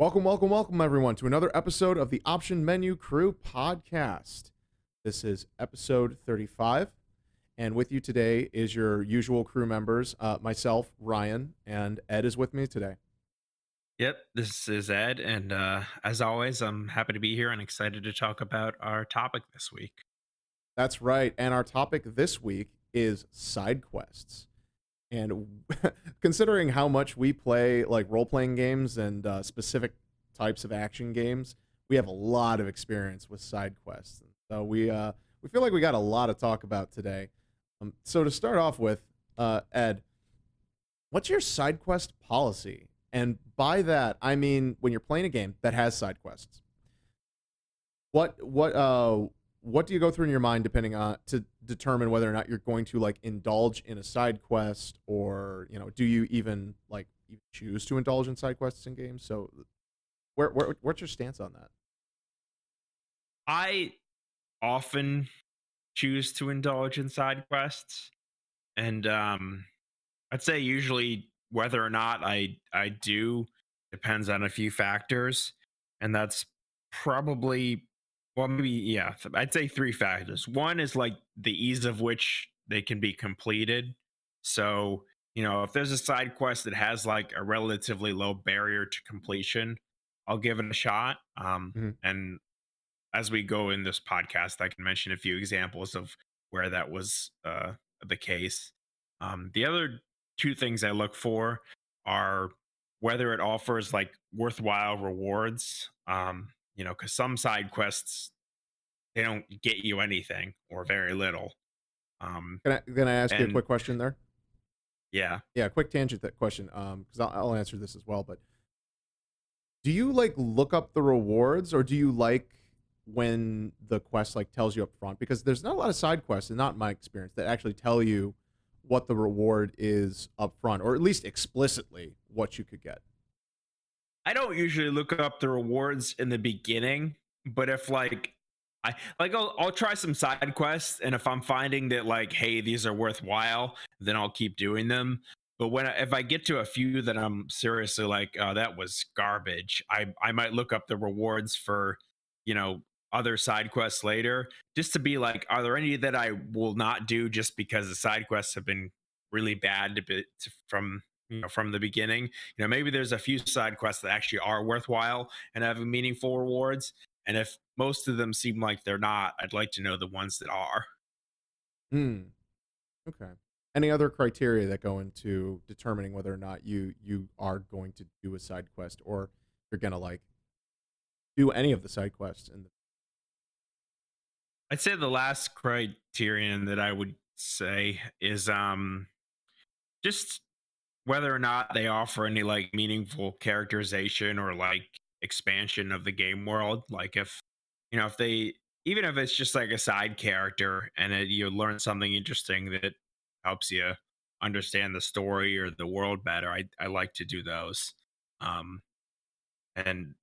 Welcome, welcome, welcome, everyone, to another episode of the Option Menu Crew podcast. This is episode 35. And with you today is your usual crew members, uh, myself, Ryan, and Ed is with me today. Yep, this is Ed, and uh, as always, I'm happy to be here and excited to talk about our topic this week. That's right. And our topic this week is side quests. And considering how much we play like role playing games and uh, specific types of action games, we have a lot of experience with side quests. So we uh, we feel like we got a lot to talk about today. Um, so to start off with, uh, Ed, what's your side quest policy? And by that, I mean when you're playing a game that has side quests. What what uh what do you go through in your mind depending on to determine whether or not you're going to like indulge in a side quest or you know do you even like choose to indulge in side quests in games? So where, where what's your stance on that? I often choose to indulge in side quests and um i'd say usually whether or not i i do depends on a few factors and that's probably well, maybe yeah. I'd say three factors. One is like the ease of which they can be completed. So you know, if there's a side quest that has like a relatively low barrier to completion, I'll give it a shot. Um, mm-hmm. And as we go in this podcast, I can mention a few examples of where that was uh, the case. Um, the other two things I look for are whether it offers like worthwhile rewards. Um, you know, because some side quests they don't get you anything or very little. Um, can I can I ask and, you a quick question there? Yeah, yeah, quick tangent that question. Um, because I'll, I'll answer this as well. But do you like look up the rewards, or do you like when the quest like tells you up front? Because there's not a lot of side quests, and not in my experience, that actually tell you what the reward is up front, or at least explicitly what you could get. I don't usually look up the rewards in the beginning, but if like I like I'll, I'll try some side quests, and if I'm finding that like, hey, these are worthwhile, then I'll keep doing them. But when I, if I get to a few that I'm seriously like, oh, that was garbage, I I might look up the rewards for, you know, other side quests later, just to be like, are there any that I will not do just because the side quests have been really bad to be, to, from you know from the beginning you know maybe there's a few side quests that actually are worthwhile and have meaningful rewards and if most of them seem like they're not i'd like to know the ones that are. Hmm okay. Any other criteria that go into determining whether or not you you are going to do a side quest or you're gonna like do any of the side quests in the i'd say the last criterion that i would say is um just whether or not they offer any like meaningful characterization or like expansion of the game world like if you know if they even if it's just like a side character and it, you learn something interesting that helps you understand the story or the world better i, I like to do those. Um and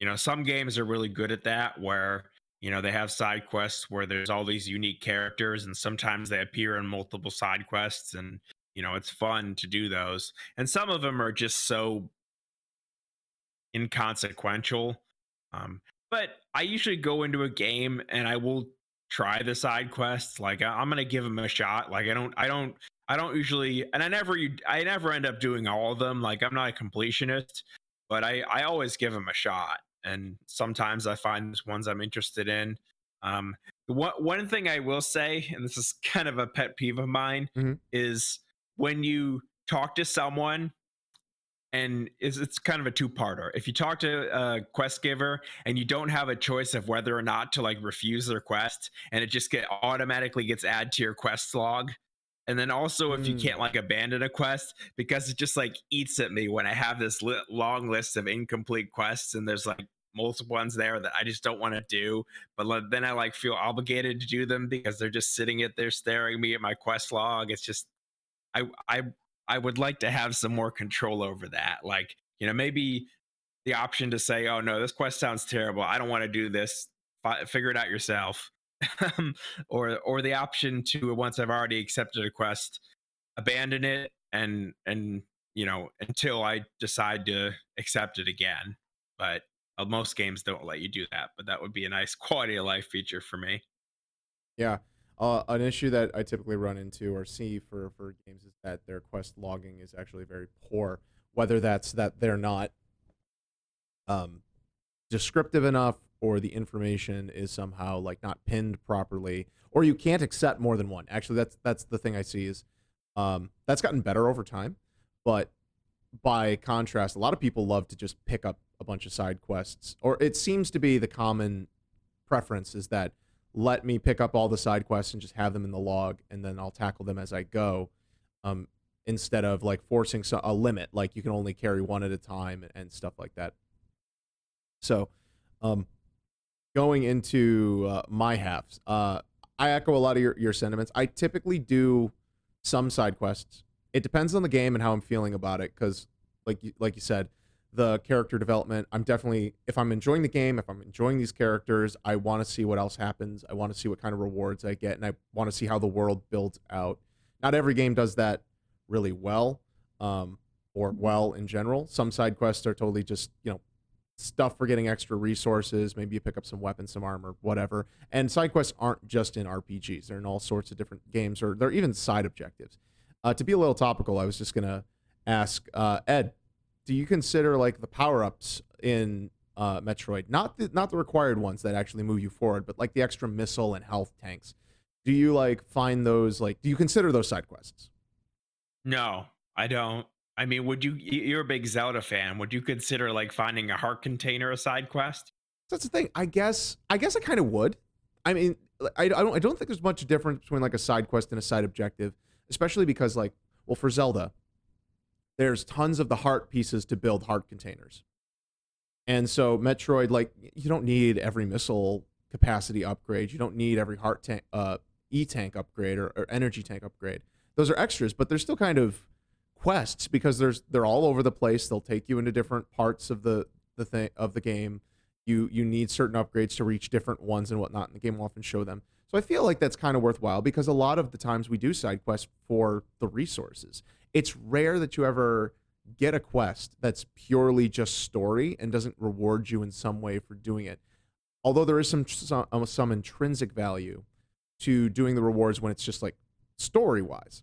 you know some games are really good at that where you know they have side quests where there's all these unique characters and sometimes they appear in multiple side quests and you know it's fun to do those and some of them are just so inconsequential um, but i usually go into a game and i will try the side quests like i'm gonna give them a shot like i don't i don't i don't usually and i never i never end up doing all of them like i'm not a completionist but i i always give them a shot and sometimes i find ones i'm interested in um one, one thing i will say and this is kind of a pet peeve of mine mm-hmm. is when you talk to someone and it's, it's kind of a two-parter if you talk to a quest giver and you don't have a choice of whether or not to like refuse their quest and it just get automatically gets added to your quest log and then also if you can't mm. like abandon a quest because it just like eats at me when i have this li- long list of incomplete quests and there's like multiple ones there that i just don't want to do but then i like feel obligated to do them because they're just sitting it there staring me at my quest log it's just I I I would like to have some more control over that. Like, you know, maybe the option to say, "Oh no, this quest sounds terrible. I don't want to do this. F- figure it out yourself." or or the option to once I've already accepted a quest, abandon it and and you know until I decide to accept it again. but uh, most games don't let you do that. But that would be a nice quality of life feature for me. Yeah. Uh, an issue that I typically run into or see for, for games is that their quest logging is actually very poor. Whether that's that they're not um, descriptive enough or the information is somehow like not pinned properly or you can't accept more than one actually that's that's the thing i see is um, that's gotten better over time but by contrast a lot of people love to just pick up a bunch of side quests or it seems to be the common preference is that let me pick up all the side quests and just have them in the log and then i'll tackle them as i go um, instead of like forcing so, a limit like you can only carry one at a time and, and stuff like that so um, going into uh, my halves, uh, I echo a lot of your, your sentiments. I typically do some side quests. It depends on the game and how I'm feeling about it. Because, like like you said, the character development. I'm definitely if I'm enjoying the game, if I'm enjoying these characters, I want to see what else happens. I want to see what kind of rewards I get, and I want to see how the world builds out. Not every game does that really well, um, or well in general. Some side quests are totally just you know stuff for getting extra resources. Maybe you pick up some weapons, some armor, whatever. And side quests aren't just in RPGs; they're in all sorts of different games, or they're even side objectives. Uh, to be a little topical, I was just gonna ask uh, Ed, do you consider like the power ups in uh, Metroid, not the not the required ones that actually move you forward, but like the extra missile and health tanks? Do you like find those like? Do you consider those side quests? No, I don't. I mean, would you? You're a big Zelda fan. Would you consider like finding a heart container a side quest? That's the thing. I guess. I guess I kind of would. I mean, I, I don't. I don't think there's much difference between like a side quest and a side objective, especially because like, well, for Zelda, there's tons of the heart pieces to build heart containers, and so Metroid, like, you don't need every missile capacity upgrade. You don't need every heart tank, uh, e tank upgrade or, or energy tank upgrade. Those are extras, but they're still kind of quests because there's they're all over the place. They'll take you into different parts of the the thing of the game. You you need certain upgrades to reach different ones and whatnot, and the game will often show them. So I feel like that's kind of worthwhile because a lot of the times we do side quests for the resources. It's rare that you ever get a quest that's purely just story and doesn't reward you in some way for doing it. Although there is some some, some intrinsic value to doing the rewards when it's just like story wise.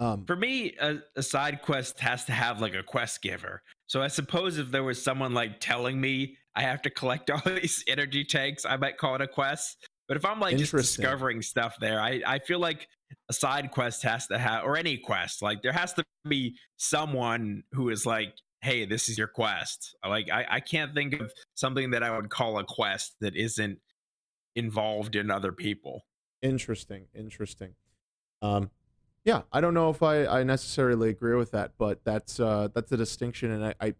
Um, For me, a, a, side quest has to have like a quest giver. So I suppose if there was someone like telling me I have to collect all these energy tanks, I might call it a quest. But if I'm like just discovering stuff there, I, I feel like a side quest has to have, or any quest, like there has to be someone who is like, hey, this is your quest. Like I, I can't think of something that I would call a quest that isn't involved in other people. Interesting. Interesting. Um, yeah, I don't know if I, I necessarily agree with that, but that's uh, that's a distinction, and I, I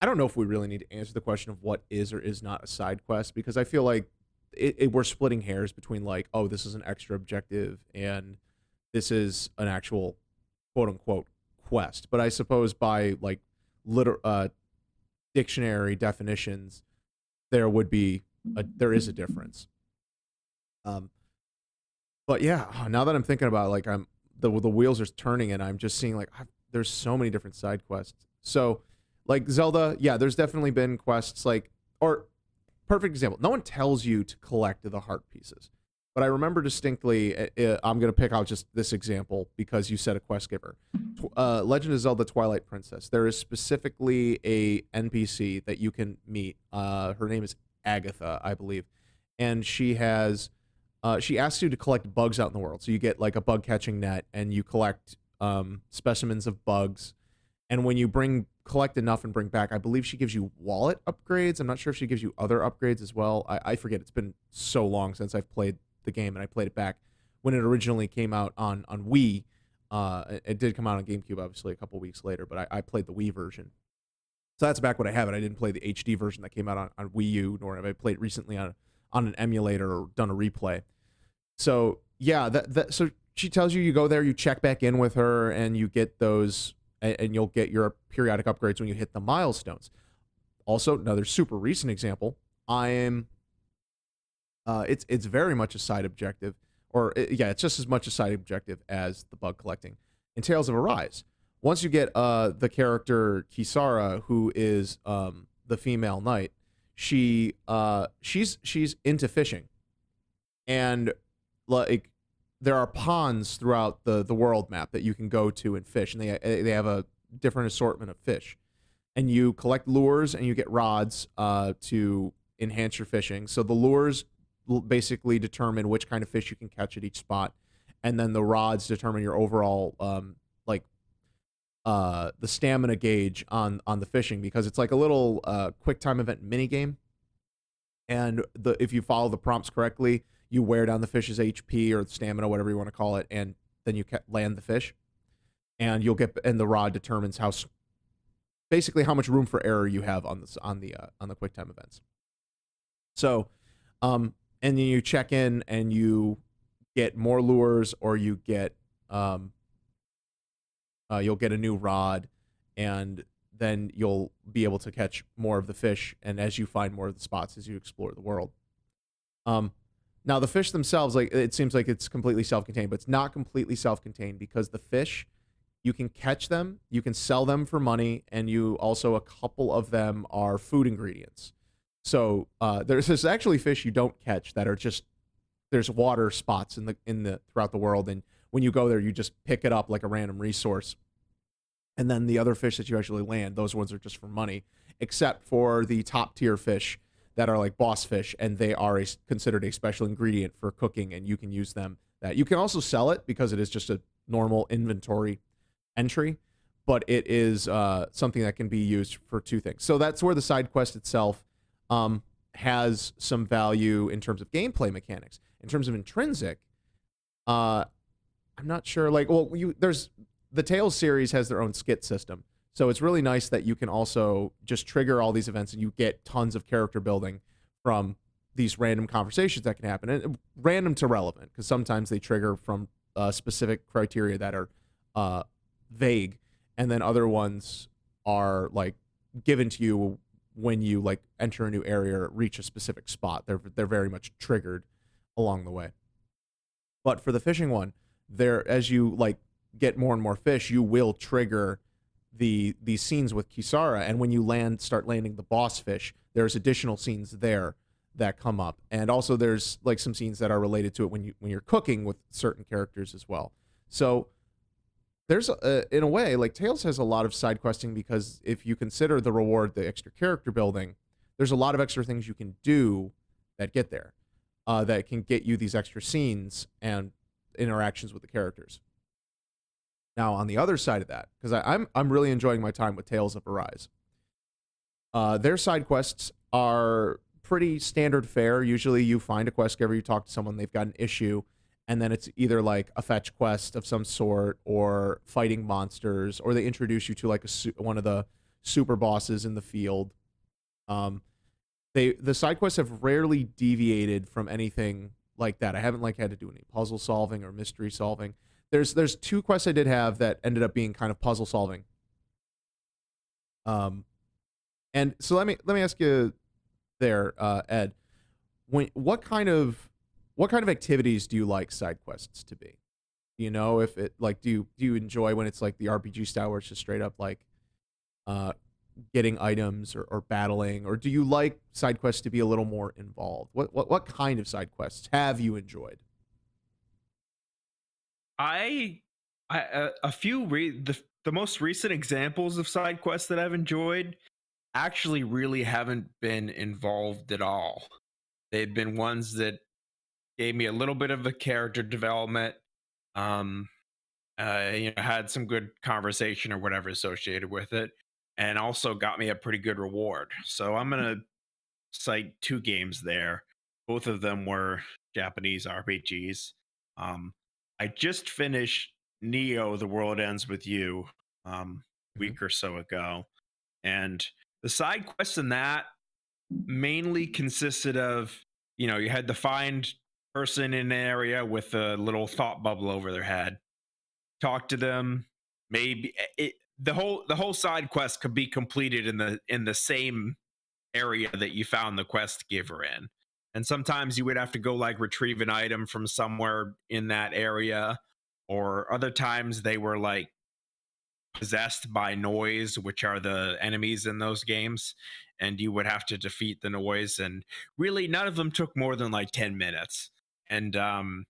I don't know if we really need to answer the question of what is or is not a side quest because I feel like it, it, we're splitting hairs between like oh this is an extra objective and this is an actual quote unquote quest. But I suppose by like liter uh, dictionary definitions, there would be a, there is a difference. Um, but yeah, now that I'm thinking about it, like I'm the the wheels are turning and I'm just seeing like I've, there's so many different side quests. So like Zelda, yeah, there's definitely been quests like or perfect example. No one tells you to collect the heart pieces. But I remember distinctly, uh, I'm going to pick out just this example because you said a quest giver. Uh, Legend of Zelda Twilight Princess. There is specifically a NPC that you can meet. Uh, her name is Agatha, I believe. And she has uh, she asks you to collect bugs out in the world. So you get like a bug catching net and you collect um, specimens of bugs. And when you bring collect enough and bring back, I believe she gives you wallet upgrades. I'm not sure if she gives you other upgrades as well. I, I forget. It's been so long since I've played the game and I played it back when it originally came out on on Wii. Uh, it, it did come out on GameCube, obviously, a couple weeks later, but I, I played the Wii version. So that's back when I have it. I didn't play the HD version that came out on, on Wii U, nor have I played recently on on an emulator or done a replay. So yeah, that, that so she tells you you go there, you check back in with her, and you get those, and, and you'll get your periodic upgrades when you hit the milestones. Also, another super recent example. I am. Uh, it's it's very much a side objective, or it, yeah, it's just as much a side objective as the bug collecting in Tales of Arise. Once you get uh the character Kisara, who is um the female knight, she uh she's she's into fishing, and like there are ponds throughout the the world map that you can go to and fish, and they they have a different assortment of fish, and you collect lures and you get rods uh to enhance your fishing. So the lures basically determine which kind of fish you can catch at each spot, and then the rods determine your overall um like uh the stamina gauge on on the fishing because it's like a little uh quick time event mini game and the if you follow the prompts correctly you wear down the fish's hp or stamina whatever you want to call it and then you land the fish and you'll get and the rod determines how basically how much room for error you have on this on the uh, on the quick time events so um and then you check in and you get more lures or you get um uh, you'll get a new rod, and then you'll be able to catch more of the fish. And as you find more of the spots as you explore the world, um, now the fish themselves, like it seems like it's completely self-contained, but it's not completely self-contained because the fish you can catch them, you can sell them for money, and you also a couple of them are food ingredients. So uh, there's, there's actually fish you don't catch that are just there's water spots in the in the throughout the world, and when you go there, you just pick it up like a random resource. And then the other fish that you actually land, those ones are just for money, except for the top tier fish that are like boss fish, and they are a, considered a special ingredient for cooking, and you can use them. That you can also sell it because it is just a normal inventory entry, but it is uh, something that can be used for two things. So that's where the side quest itself um, has some value in terms of gameplay mechanics. In terms of intrinsic, uh, I'm not sure. Like, well, you there's the Tales series has their own skit system, so it's really nice that you can also just trigger all these events and you get tons of character building from these random conversations that can happen, and random to relevant because sometimes they trigger from uh, specific criteria that are uh, vague, and then other ones are like given to you when you like enter a new area or reach a specific spot. They're they're very much triggered along the way. But for the fishing one, there as you like get more and more fish, you will trigger the these scenes with Kisara. And when you land, start landing the boss fish, there's additional scenes there that come up, and also there's like some scenes that are related to it when you when you're cooking with certain characters as well. So there's a, in a way like Tales has a lot of side questing because if you consider the reward the extra character building, there's a lot of extra things you can do that get there. Uh, that can get you these extra scenes and interactions with the characters. Now, on the other side of that, because I'm I'm really enjoying my time with Tales of Arise. Uh, their side quests are pretty standard fare. Usually, you find a quest giver, you talk to someone, they've got an issue, and then it's either like a fetch quest of some sort, or fighting monsters, or they introduce you to like a su- one of the super bosses in the field. Um, they the side quests have rarely deviated from anything like that. I haven't like had to do any puzzle solving or mystery solving. There's there's two quests I did have that ended up being kind of puzzle solving. Um, and so let me let me ask you there, uh, Ed, when what kind of what kind of activities do you like side quests to be? You know, if it like do you do you enjoy when it's like the RPG style where it's just straight up like uh getting items or, or battling, or do you like side quests to be a little more involved? What what what kind of side quests have you enjoyed? I, I a, a few re- the the most recent examples of side quests that I've enjoyed actually really haven't been involved at all. They've been ones that gave me a little bit of a character development. Um, uh, you know, had some good conversation or whatever associated with it and also got me a pretty good reward. So I'm going to cite two games there. Both of them were Japanese RPGs. Um, I just finished Neo: The World Ends with You um, a mm-hmm. week or so ago, and the side quests in that mainly consisted of you know you had to find person in an area with a little thought bubble over their head, talk to them, maybe eh, it, the whole the whole side quest could be completed in the in the same area that you found the quest giver in. And sometimes you would have to go like retrieve an item from somewhere in that area or other times they were like possessed by noise, which are the enemies in those games, and you would have to defeat the noise. And really, none of them took more than like ten minutes. And um,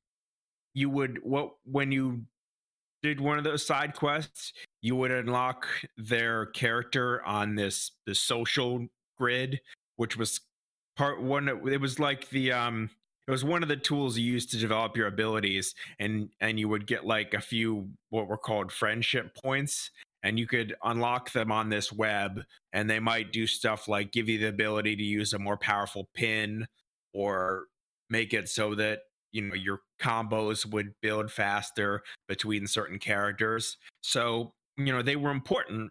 you would what when you did one of those side quests, you would unlock their character on this the social grid, which was part one. It was like the um it was one of the tools you used to develop your abilities and and you would get like a few what were called friendship points and you could unlock them on this web and they might do stuff like give you the ability to use a more powerful pin or make it so that you know your combos would build faster between certain characters so you know they were important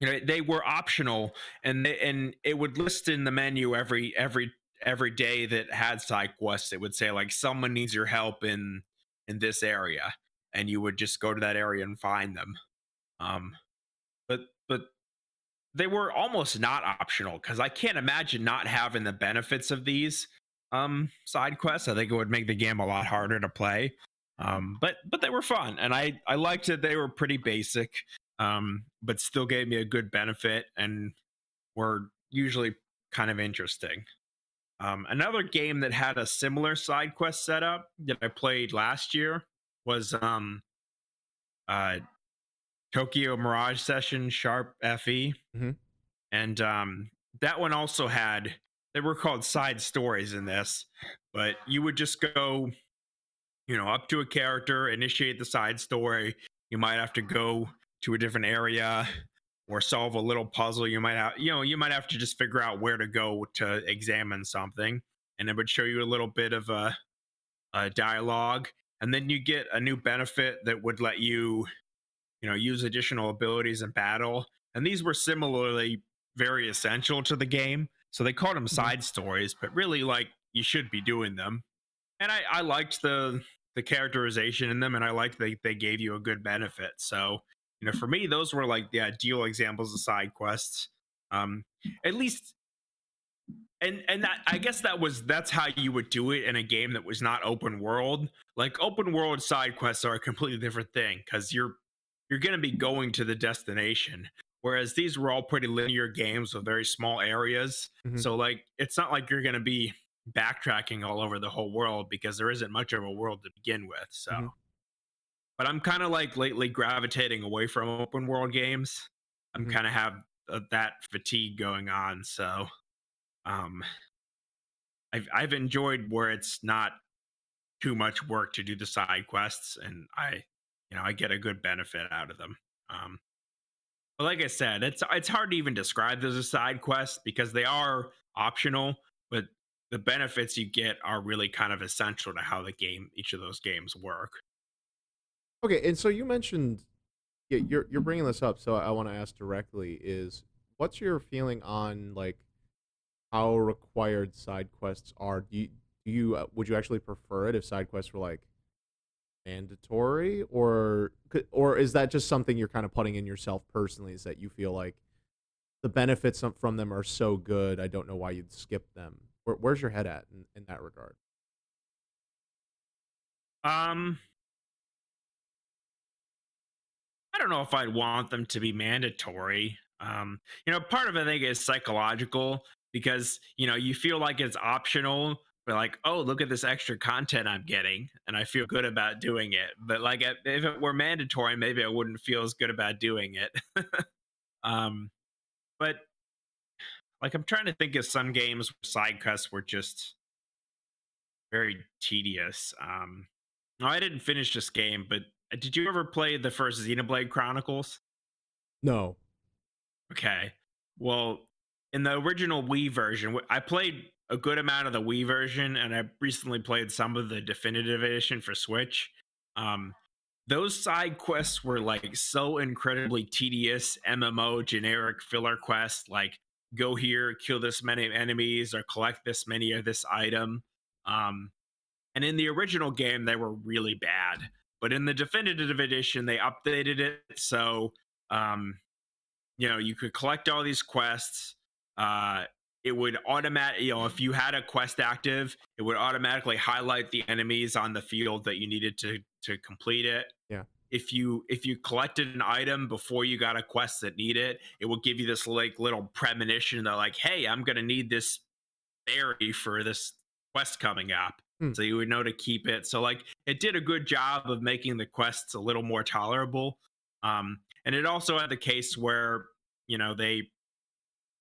you know they were optional and they, and it would list in the menu every every every day that had side quests. It would say like someone needs your help in in this area and you would just go to that area and find them. Um but but they were almost not optional because i can't imagine not having the benefits of these um side quests. I think it would make the game a lot harder to play. Um but but they were fun and i i liked that they were pretty basic um but still gave me a good benefit and were usually kind of interesting um, another game that had a similar side quest setup that I played last year was um, uh, Tokyo Mirage Session Sharp FE, mm-hmm. and um, that one also had they were called side stories in this, but you would just go, you know, up to a character, initiate the side story. You might have to go to a different area or solve a little puzzle you might have you know you might have to just figure out where to go to examine something and it would show you a little bit of a, a dialogue and then you get a new benefit that would let you you know use additional abilities in battle and these were similarly very essential to the game so they called them mm-hmm. side stories but really like you should be doing them and i i liked the the characterization in them and i liked they, they gave you a good benefit so you know for me those were like the ideal examples of side quests um at least and and that i guess that was that's how you would do it in a game that was not open world. Like open world side quests are a completely different thing because you're you're going to be going to the destination whereas these were all pretty linear games with very small areas. Mm-hmm. so like it's not like you're going to be backtracking all over the whole world because there isn't much of a world to begin with so mm-hmm but I'm kind of like lately gravitating away from open world games. I'm mm-hmm. kind of have uh, that fatigue going on, so um, I've I've enjoyed where it's not too much work to do the side quests, and I you know I get a good benefit out of them. Um, but like I said, it's it's hard to even describe those as a side quest because they are optional, but the benefits you get are really kind of essential to how the game each of those games work. Okay, and so you mentioned, yeah, you're you're bringing this up, so I want to ask directly: is what's your feeling on like how required side quests are? Do you, do you uh, would you actually prefer it if side quests were like mandatory, or or is that just something you're kind of putting in yourself personally? Is that you feel like the benefits from them are so good, I don't know why you'd skip them. Where, where's your head at in, in that regard? Um, I don't know if I'd want them to be mandatory. Um, you know, part of it I think is psychological because you know you feel like it's optional, but like, oh, look at this extra content I'm getting, and I feel good about doing it. But like, if it were mandatory, maybe I wouldn't feel as good about doing it. um, but like, I'm trying to think of some games where side quests were just very tedious. Um, no, I didn't finish this game, but did you ever play the first Xenoblade Chronicles? No. Okay. Well, in the original Wii version, I played a good amount of the Wii version, and I recently played some of the definitive edition for Switch. Um, those side quests were like so incredibly tedious MMO generic filler quests, like go here, kill this many enemies, or collect this many of this item. Um, and in the original game, they were really bad. But in the definitive edition, they updated it so um, you know you could collect all these quests. Uh, it would automatic, you know, if you had a quest active, it would automatically highlight the enemies on the field that you needed to to complete it. Yeah. if you if you collected an item before you got a quest that need it, it will give you this like little premonition that like, hey, I'm gonna need this berry for this quest coming up. Hmm. So you would know to keep it. So like it did a good job of making the quests a little more tolerable. Um, and it also had the case where you know they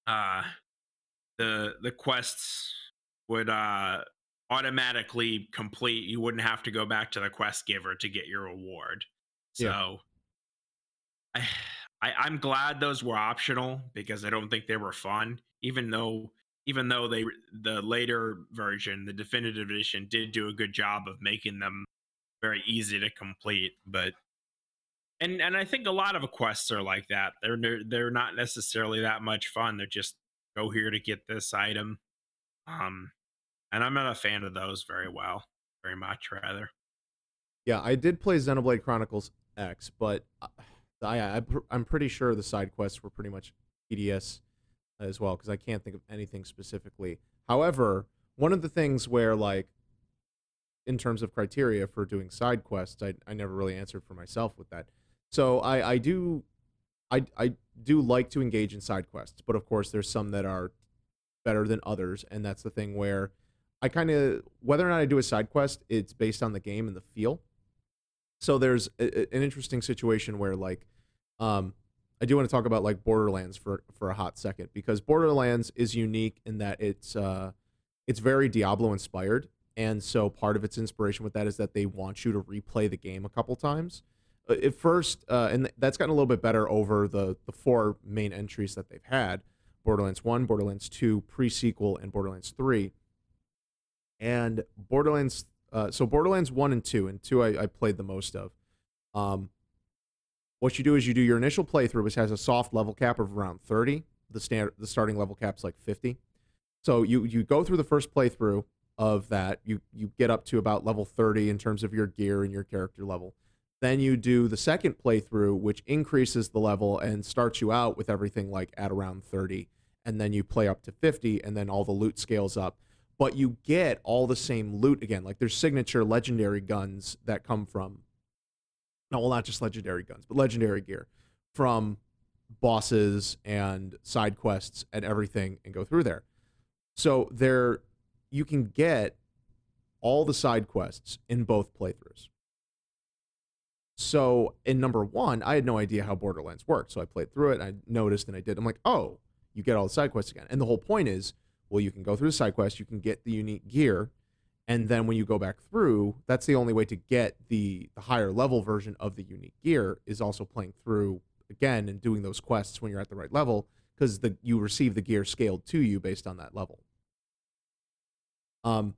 uh the the quests would uh automatically complete you wouldn't have to go back to the quest giver to get your reward so yeah. I, I i'm glad those were optional because i don't think they were fun even though even though they the later version the definitive edition did do a good job of making them very easy to complete but and and I think a lot of quests are like that. They're they're not necessarily that much fun. They're just go here to get this item. Um, and I'm not a fan of those very well, very much rather. Yeah, I did play Xenoblade Chronicles X, but uh, I, I I'm pretty sure the side quests were pretty much tedious as well because I can't think of anything specifically. However, one of the things where like in terms of criteria for doing side quests, I I never really answered for myself with that so I, I do I, I do like to engage in side quests, but of course there's some that are better than others, and that's the thing where I kind of whether or not I do a side quest, it's based on the game and the feel. So there's a, an interesting situation where like um I do want to talk about like Borderlands for for a hot second because Borderlands is unique in that it's uh it's very Diablo inspired, and so part of its inspiration with that is that they want you to replay the game a couple times. Uh, at first, uh, and that's gotten a little bit better over the the four main entries that they've had: Borderlands One, Borderlands Two, pre-sequel, and Borderlands Three. And Borderlands, uh, so Borderlands One and Two, and Two I, I played the most of. Um, what you do is you do your initial playthrough, which has a soft level cap of around thirty. The standard, the starting level cap's like fifty. So you you go through the first playthrough of that. You you get up to about level thirty in terms of your gear and your character level then you do the second playthrough, which increases the level and starts you out with everything like at around 30. And then you play up to 50, and then all the loot scales up. But you get all the same loot again. Like there's signature legendary guns that come from, no, well, not just legendary guns, but legendary gear from bosses and side quests and everything and go through there. So there, you can get all the side quests in both playthroughs. So in number one, I had no idea how Borderlands worked. So I played through it and I noticed and I did. I'm like, oh, you get all the side quests again. And the whole point is, well, you can go through the side quests, you can get the unique gear, and then when you go back through, that's the only way to get the the higher level version of the unique gear is also playing through again and doing those quests when you're at the right level because the you receive the gear scaled to you based on that level. Um,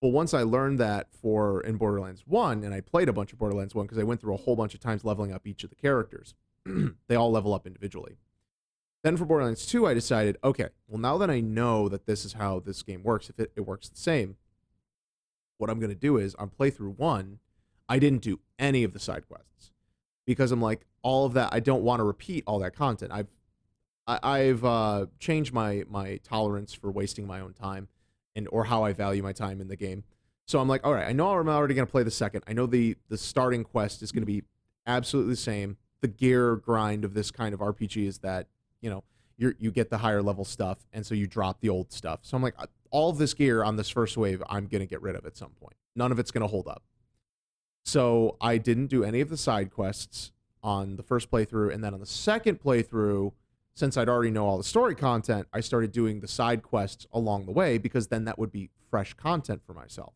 well, once I learned that for in Borderlands 1, and I played a bunch of Borderlands 1 because I went through a whole bunch of times leveling up each of the characters, they all level up individually. Then for Borderlands 2, I decided, okay, well, now that I know that this is how this game works, if it, it works the same, what I'm going to do is on playthrough 1, I didn't do any of the side quests because I'm like, all of that, I don't want to repeat all that content. I've I, have uh, changed my my tolerance for wasting my own time and or how I value my time in the game. So I'm like, all right, I know I'm already going to play the second. I know the the starting quest is going to be absolutely the same. The gear grind of this kind of RPG is that you know you you get the higher level stuff, and so you drop the old stuff. So I'm like, uh, all this gear on this first wave, I'm going to get rid of at some point. None of it's going to hold up. So I didn't do any of the side quests on the first playthrough, and then on the second playthrough, since I'd already know all the story content, I started doing the side quests along the way because then that would be fresh content for myself.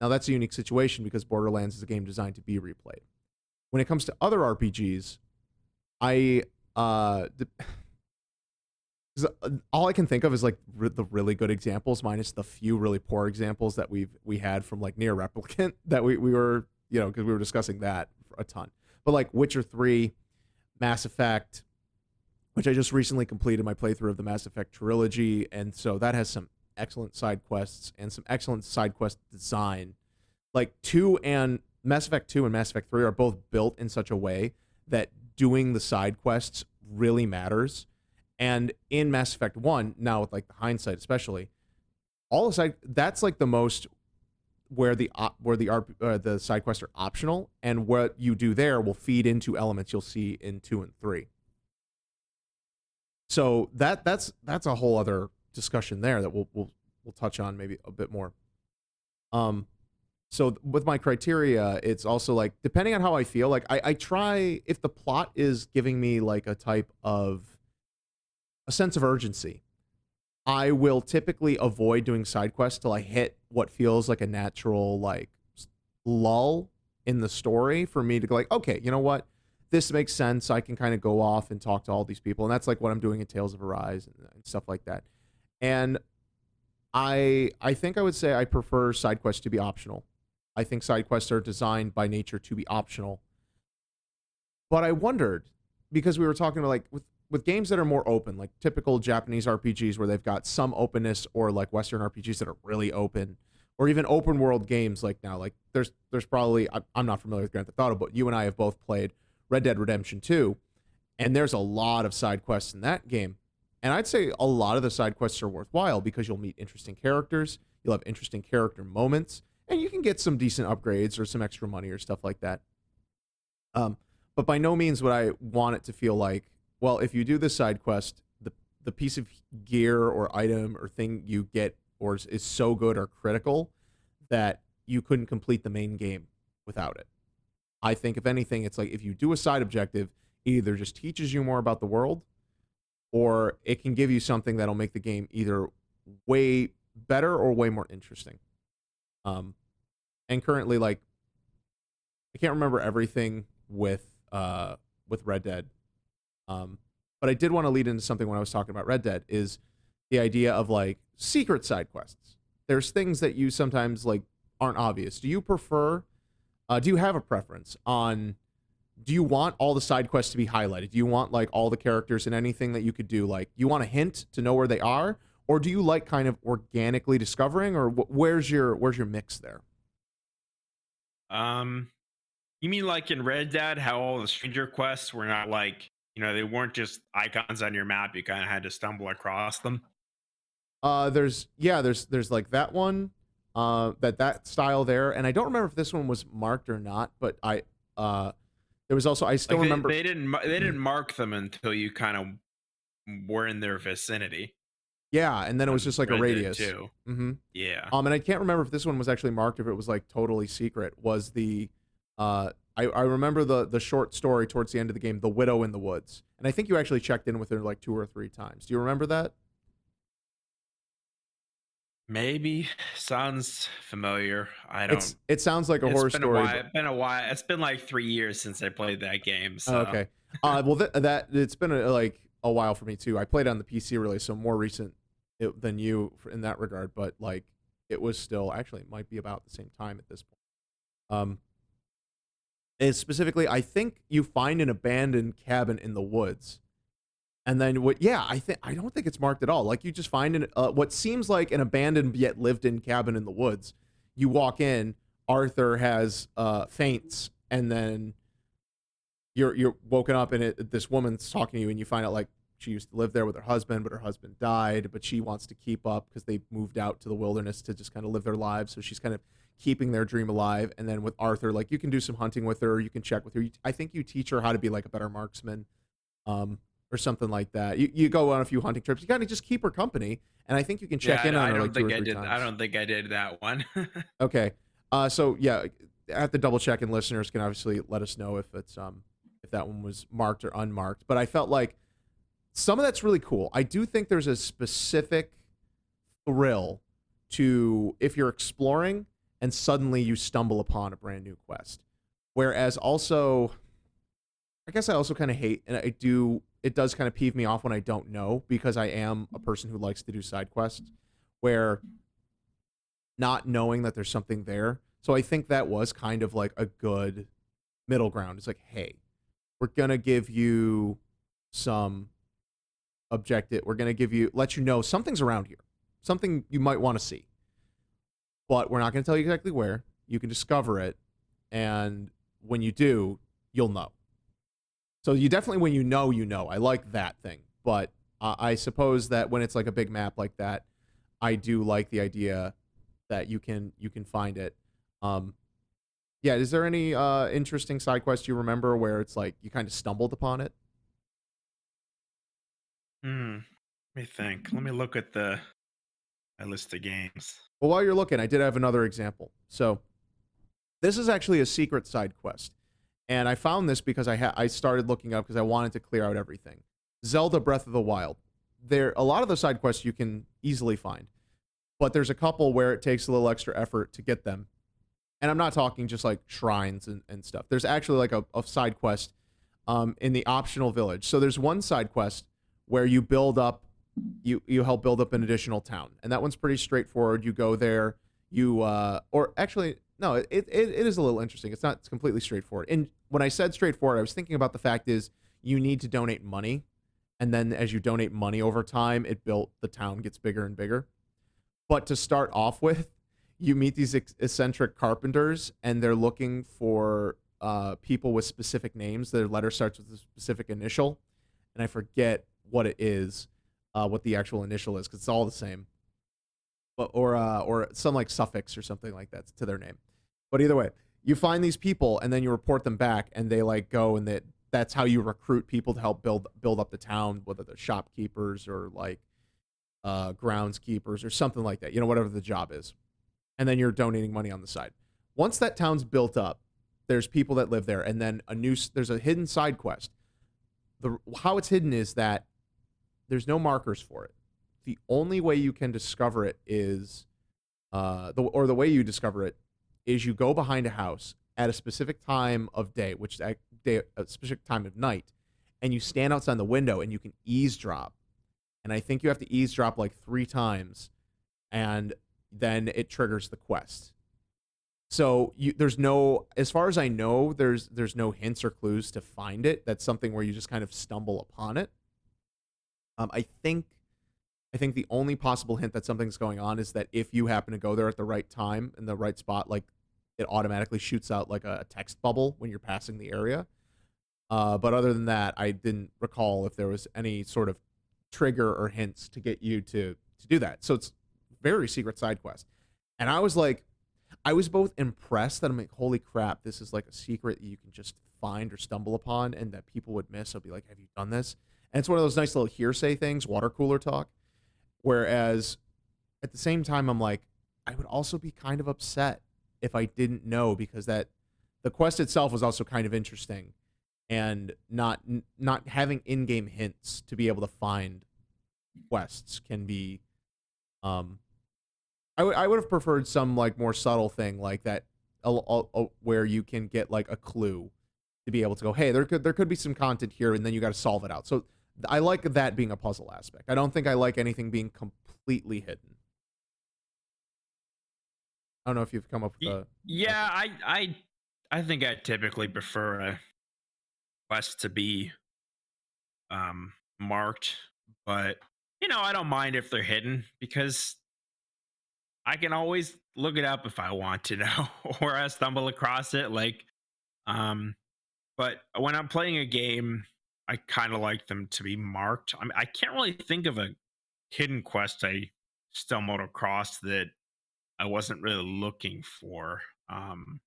Now, that's a unique situation because Borderlands is a game designed to be replayed. When it comes to other RPGs, I, uh, Uh, all I can think of is like the really good examples, minus the few really poor examples that we've we had from like NieR Replicant that we we were you know because we were discussing that a ton. But like Witcher Three, Mass Effect, which I just recently completed my playthrough of the Mass Effect trilogy, and so that has some excellent side quests and some excellent side quest design. Like two and Mass Effect two and Mass Effect three are both built in such a way that doing the side quests really matters. And in Mass Effect one, now with like the hindsight especially, all the side that's like the most where the op, where the RP, uh, the side quests are optional, and what you do there will feed into elements you'll see in two and three. So that that's that's a whole other discussion there that we'll we'll we'll touch on maybe a bit more. Um, so with my criteria, it's also like depending on how I feel, like I, I try if the plot is giving me like a type of a sense of urgency, I will typically avoid doing side quests till I hit what feels like a natural like lull in the story for me to go like, okay, you know what? This makes sense. I can kind of go off and talk to all these people. And that's like what I'm doing in Tales of Arise and, and stuff like that. And I I think I would say I prefer side quests to be optional. I think side quests are designed by nature to be optional. But I wondered because we were talking about like with with games that are more open, like typical Japanese RPGs where they've got some openness, or like Western RPGs that are really open, or even open world games like now. Like there's there's probably I'm not familiar with Grand Theft Auto, but you and I have both played Red Dead Redemption 2, and there's a lot of side quests in that game. And I'd say a lot of the side quests are worthwhile because you'll meet interesting characters, you'll have interesting character moments, and you can get some decent upgrades or some extra money or stuff like that. Um, but by no means would I want it to feel like well, if you do this side quest, the the piece of gear or item or thing you get or is, is so good or critical that you couldn't complete the main game without it. I think if anything, it's like if you do a side objective, it either just teaches you more about the world, or it can give you something that'll make the game either way better or way more interesting. Um, and currently, like, I can't remember everything with uh with Red Dead, um, but I did want to lead into something when I was talking about Red Dead is the idea of like secret side quests. There's things that you sometimes like aren't obvious. Do you prefer? Uh, do you have a preference on? Do you want all the side quests to be highlighted? Do you want like all the characters and anything that you could do? Like, you want a hint to know where they are, or do you like kind of organically discovering, or wh- where's your where's your mix there? Um, you mean like in Red Dead, how all the stranger quests were not like you know, they weren't just icons on your map. You kind of had to stumble across them. Uh, there's yeah, there's there's like that one, uh, that that style there, and I don't remember if this one was marked or not, but I uh, there was also I still like they, remember they didn't they didn't mark them until you kind of were in their vicinity. Yeah, and then it was just like a radius. Too. Mm-hmm. Yeah. Um, and I can't remember if this one was actually marked, if it was like totally secret. Was the uh I, I remember the the short story towards the end of the game, The Widow in the Woods. And I think you actually checked in with her like two or three times. Do you remember that? Maybe sounds familiar. I don't. It's, it sounds like a horror been story. A while, It's been a while. It's been like three years since I played that game. So. Okay. Uh, well, th- that it's been a, like a while for me too. I played on the PC really, so more recent it, than you in that regard. But like, it was still actually it might be about the same time at this point. Um, is specifically I think you find an abandoned cabin in the woods. And then what yeah, I think I don't think it's marked at all. Like you just find an uh, what seems like an abandoned yet lived in cabin in the woods. You walk in, Arthur has uh faints and then you're you're woken up and it, this woman's talking to you and you find out like she used to live there with her husband but her husband died but she wants to keep up because they moved out to the wilderness to just kind of live their lives so she's kind of keeping their dream alive. And then with Arthur, like you can do some hunting with her, you can check with her. I think you teach her how to be like a better marksman, um, or something like that. You you go on a few hunting trips. You gotta just keep her company, and I think you can check yeah, in on I her don't like think I did. times. I don't think I did that one. okay, uh, so yeah, I have to double check, and listeners can obviously let us know if it's um if that one was marked or unmarked. But I felt like some of that's really cool. I do think there's a specific thrill to if you're exploring and suddenly you stumble upon a brand new quest. Whereas also, I guess I also kind of hate, and I do, it does kind of peeve me off when I don't know because I am a person who likes to do side quests where not knowing that there's something there. So I think that was kind of like a good middle ground. It's like, hey, we're going to give you some objective. We're going to give you, let you know something's around here, something you might want to see but we're not going to tell you exactly where. You can discover it, and when you do, you'll know. So you definitely, when you know, you know. I like that thing, but uh, I suppose that when it's like a big map like that, I do like the idea that you can you can find it. Um, yeah, is there any uh interesting side quest you remember where it's like you kind of stumbled upon it? Hmm. Let me think. Let me look at the my list of games. Well, while you're looking, I did have another example. So this is actually a secret side quest, and I found this because I ha- I started looking up because I wanted to clear out everything. Zelda Breath of the Wild. There, a lot of the side quests you can easily find, but there's a couple where it takes a little extra effort to get them. And I'm not talking just like shrines and, and stuff. There's actually like a, a side quest um, in the optional village. So there's one side quest where you build up you you help build up an additional town. And that one's pretty straightforward. You go there you uh or actually no it, it, it is a little interesting. It's not completely straightforward. And when i said straightforward i was thinking about the fact is you need to donate money. And then as you donate money over time it built the town gets bigger and bigger. But to start off with you meet these eccentric carpenters and they're looking for uh, people with specific names. Their letter starts with a specific initial. And i forget what it is uh, what the actual initial is because it's all the same, but or uh, or some like suffix or something like that to their name. But either way, you find these people and then you report them back, and they like go and that that's how you recruit people to help build build up the town, whether they're shopkeepers or like uh, groundskeepers or something like that. You know, whatever the job is, and then you're donating money on the side. Once that town's built up, there's people that live there, and then a new there's a hidden side quest. The how it's hidden is that there's no markers for it. The only way you can discover it is, uh, the or the way you discover it is you go behind a house at a specific time of day, which a day a specific time of night, and you stand outside the window and you can eavesdrop. And I think you have to eavesdrop like three times, and then it triggers the quest. So you, there's no, as far as I know, there's there's no hints or clues to find it. That's something where you just kind of stumble upon it. Um, I think I think the only possible hint that something's going on is that if you happen to go there at the right time in the right spot, like it automatically shoots out like a text bubble when you're passing the area. Uh, but other than that, I didn't recall if there was any sort of trigger or hints to get you to to do that. So it's very secret side quest. And I was like, I was both impressed that I'm like, holy crap, this is like a secret that you can just find or stumble upon and that people would miss. I'll be like, have you done this? And it's one of those nice little hearsay things, water cooler talk. Whereas at the same time, I'm like, I would also be kind of upset if I didn't know because that the quest itself was also kind of interesting and not not having in-game hints to be able to find quests can be um I would I would have preferred some like more subtle thing like that where you can get like a clue to be able to go hey there could there could be some content here and then you got to solve it out so I like that being a puzzle aspect. I don't think I like anything being completely hidden. I don't know if you've come up with a Yeah, I I I think I typically prefer a quest to be um marked, but you know, I don't mind if they're hidden because I can always look it up if I want to know or I stumble across it like um but when I'm playing a game I kind of like them to be marked. I mean, I can't really think of a hidden quest I stumbled across that I wasn't really looking for. Um,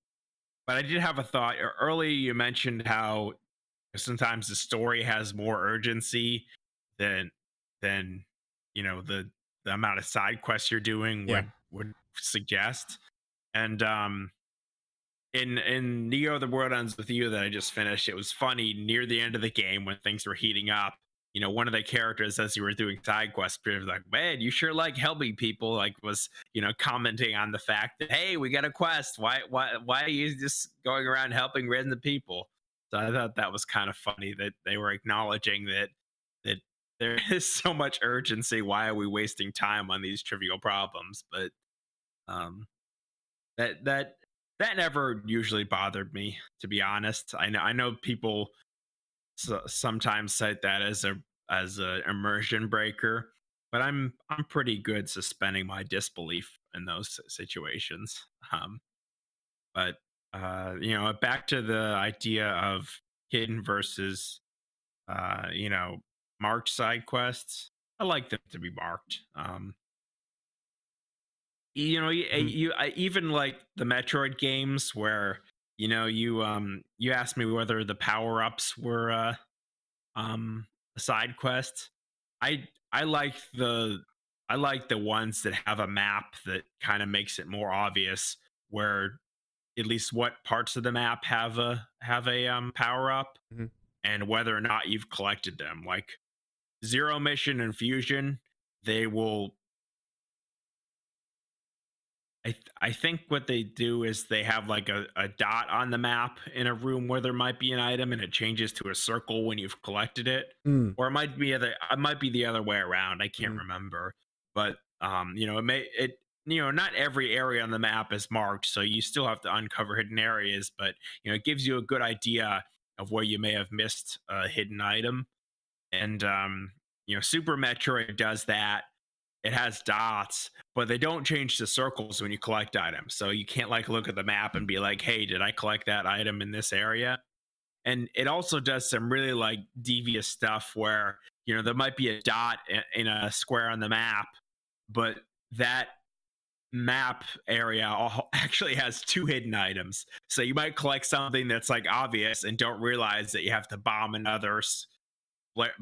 but I did have a thought. Earlier, you mentioned how sometimes the story has more urgency than than you know the the amount of side quests you're doing yeah. would would suggest. And um, in in Neo the World Ends with You that I just finished, it was funny near the end of the game when things were heating up. You know, one of the characters as you were doing side quests was like, Man, you sure like helping people, like was, you know, commenting on the fact that, hey, we got a quest. Why why why are you just going around helping random people? So I thought that was kind of funny that they were acknowledging that that there is so much urgency. Why are we wasting time on these trivial problems? But um that that that never usually bothered me to be honest. I know i know people sometimes cite that as a as a immersion breaker but i'm i'm pretty good suspending my disbelief in those situations um but uh you know back to the idea of hidden versus uh you know marked side quests i like them to be marked um you know you, Mhm. you I, even like the metroid games where you know you um you asked me whether the power-ups were uh um a side quest i i like the i like the ones that have a map that kind of makes it more obvious where at least what parts of the map have a have a um power up Mhm. and whether or not you've collected them like zero mission and fusion they will I th- I think what they do is they have like a, a dot on the map in a room where there might be an item and it changes to a circle when you've collected it. Mm, Or it might be other it might be the other way around. I can't Mhm. remember. But um, you know, it may it you know, not every area on the map is marked, so you still have to uncover hidden areas, but you know, it gives you a good idea of where you may have missed a hidden item. And um, you know, Super Metroid does that it has dots, but they don't change to circles when you collect items. So you can't like look at the map and be like, "Hey, did I collect that item in this area?" And it also does some really like devious stuff where you know there might be a dot in a square on the map, but that map area actually has two hidden items. So you might collect something that's like obvious and don't realize that you have to bomb another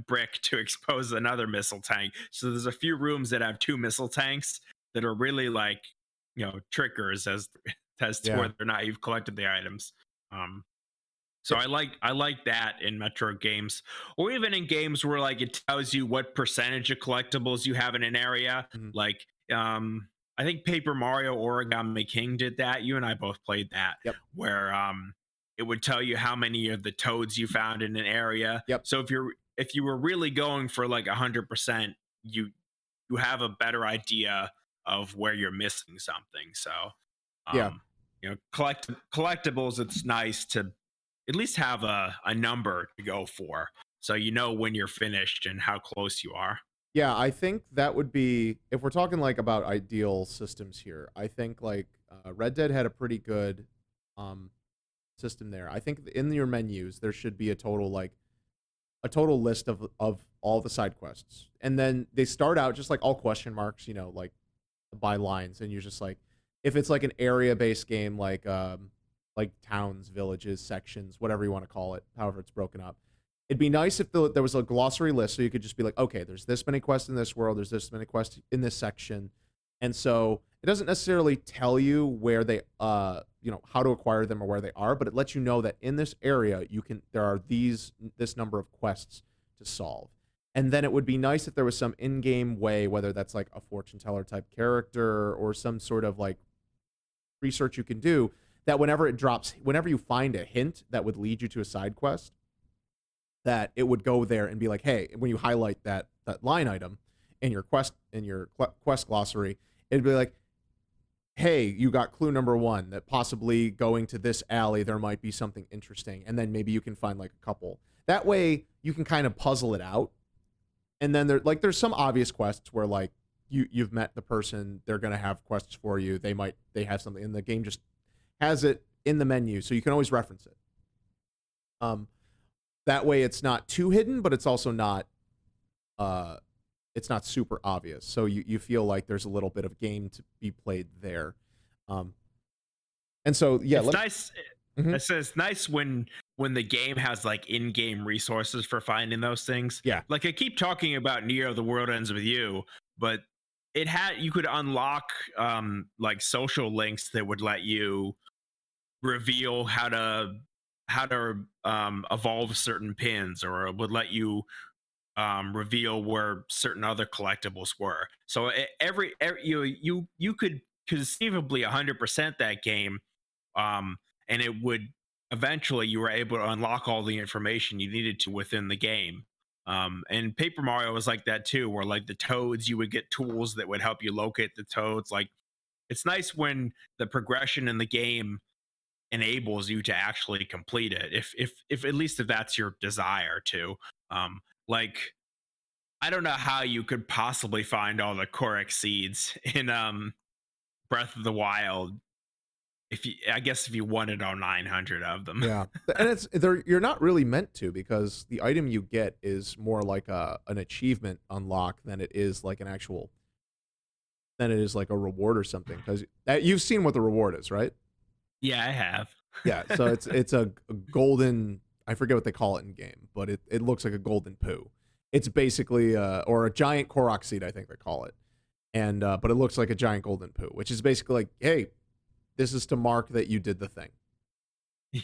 brick to expose another missile tank. So there's a few rooms that have two missile tanks that are really like, you know, triggers as as to Yeah. whether or not you've collected the items. Um, so I like I like that in Metroid games, or even in games where like it tells you what percentage of collectibles you have in an area. Mhm. Like um, I think Paper Mario Origami King did that. You and I both played that. Yep. Where um, it would tell you how many of the toads you found in an area. Yep. So if you're if you were really going for like a hundred percent, you you have a better idea of where you're missing something. So um, Yeah. you know, collect collectibles. It's nice to at least have a a number to go for, so you know when you're finished and how close you are. Yeah, I think that would be if we're talking like about ideal systems here. I think like uh, Red Dead had a pretty good um system there. I think in your menus there should be a total like a total list of of all the side quests. And then they start out just like all question marks, you know, like by lines and you're just like if it's like an area based game like um like towns, villages, sections, whatever you want to call it, however it's broken up. It'd be nice if the, there was a glossary list so you could just be like, okay, there's this many quests in this world, there's this many quests in this section. And so it doesn't necessarily tell you where they uh you know how to acquire them or where they are, but it lets you know that in this area you can there are these this number of quests to solve. And then it would be nice if there was some in-game way, whether that's like a fortune teller type character or some sort of like research you can do that whenever it drops whenever you find a hint that would lead you to a side quest that it would go there and be like hey when you highlight that that line item in your quest in your quest glossary it'd be like hey you got clue number one that possibly going to this alley there might be something interesting and then maybe you can find like a couple. That way you can kind of puzzle it out and then there like there's some obvious quests where like you you've met the person they're going to have quests for you they might they have something and the game just has it in the menu so you can always reference it um that way it's not too hidden but it's also not uh it's not super obvious so you you feel like there's a little bit of game to be played there um and so yeah it's nice. Mhm. It says nice when when the game has like in-game resources for finding those things. Yeah. Like I keep talking about Neo: The World Ends with You, but it had you could unlock um like social links that would let you reveal how to how to um evolve certain pins or it would let you um reveal where certain other collectibles were so every, every you you you could conceivably 100% that game um and it would eventually you were able to unlock all the information you needed to within the game um and paper mario was like that too where like the toads you would get tools that would help you locate the toads like it's nice when the progression in the game enables you to actually complete it if if if at least if that's your desire to um like i don't know how you could possibly find all the korok seeds in um breath of the wild if you i guess if you wanted all 900 of them yeah and it's they're you're not really meant to because the item you get is more like a an achievement unlock than it is like an actual than it is like a reward or something because you've seen what the reward is, right? Yeah, I have. yeah, so it's it's a, a, golden. I forget what they call it in game, but it, it looks like a golden poo. It's basically uh, or a giant Korok seed, I think they call it, and uh, but it looks like a giant golden poo, which is basically like, hey, this is to mark that you did the thing.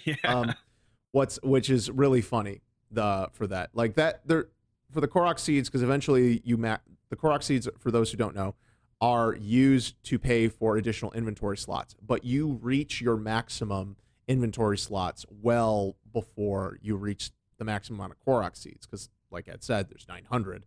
Yeah. Um, what's which is really funny the for that like that there for the Korok seeds because eventually you ma- the Korok seeds for those who don't know are used to pay for additional inventory slots, but you reach your maximum inventory slots well before you reach the maximum amount of Korok seeds because like Ed said there's 900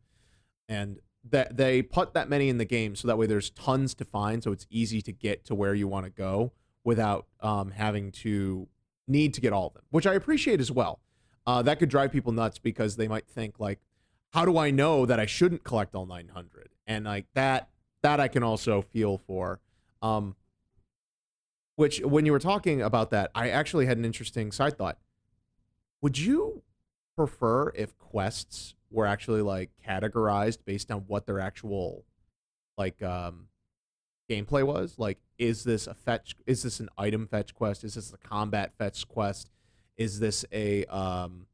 and that they put that many in the game so that way there's tons to find so it's easy to get to where you want to go without um, having to need to get all of them which i appreciate as well. Uh, that could drive people nuts because they might think like how do i know that i shouldn't collect all 900 and like that that i can also feel for um, which when you were talking about that i actually had an interesting side thought. Would you prefer if quests were actually like categorized based on what their actual like um gameplay was like is this a fetch is this an item fetch quest? Is this a combat fetch quest? Is this a um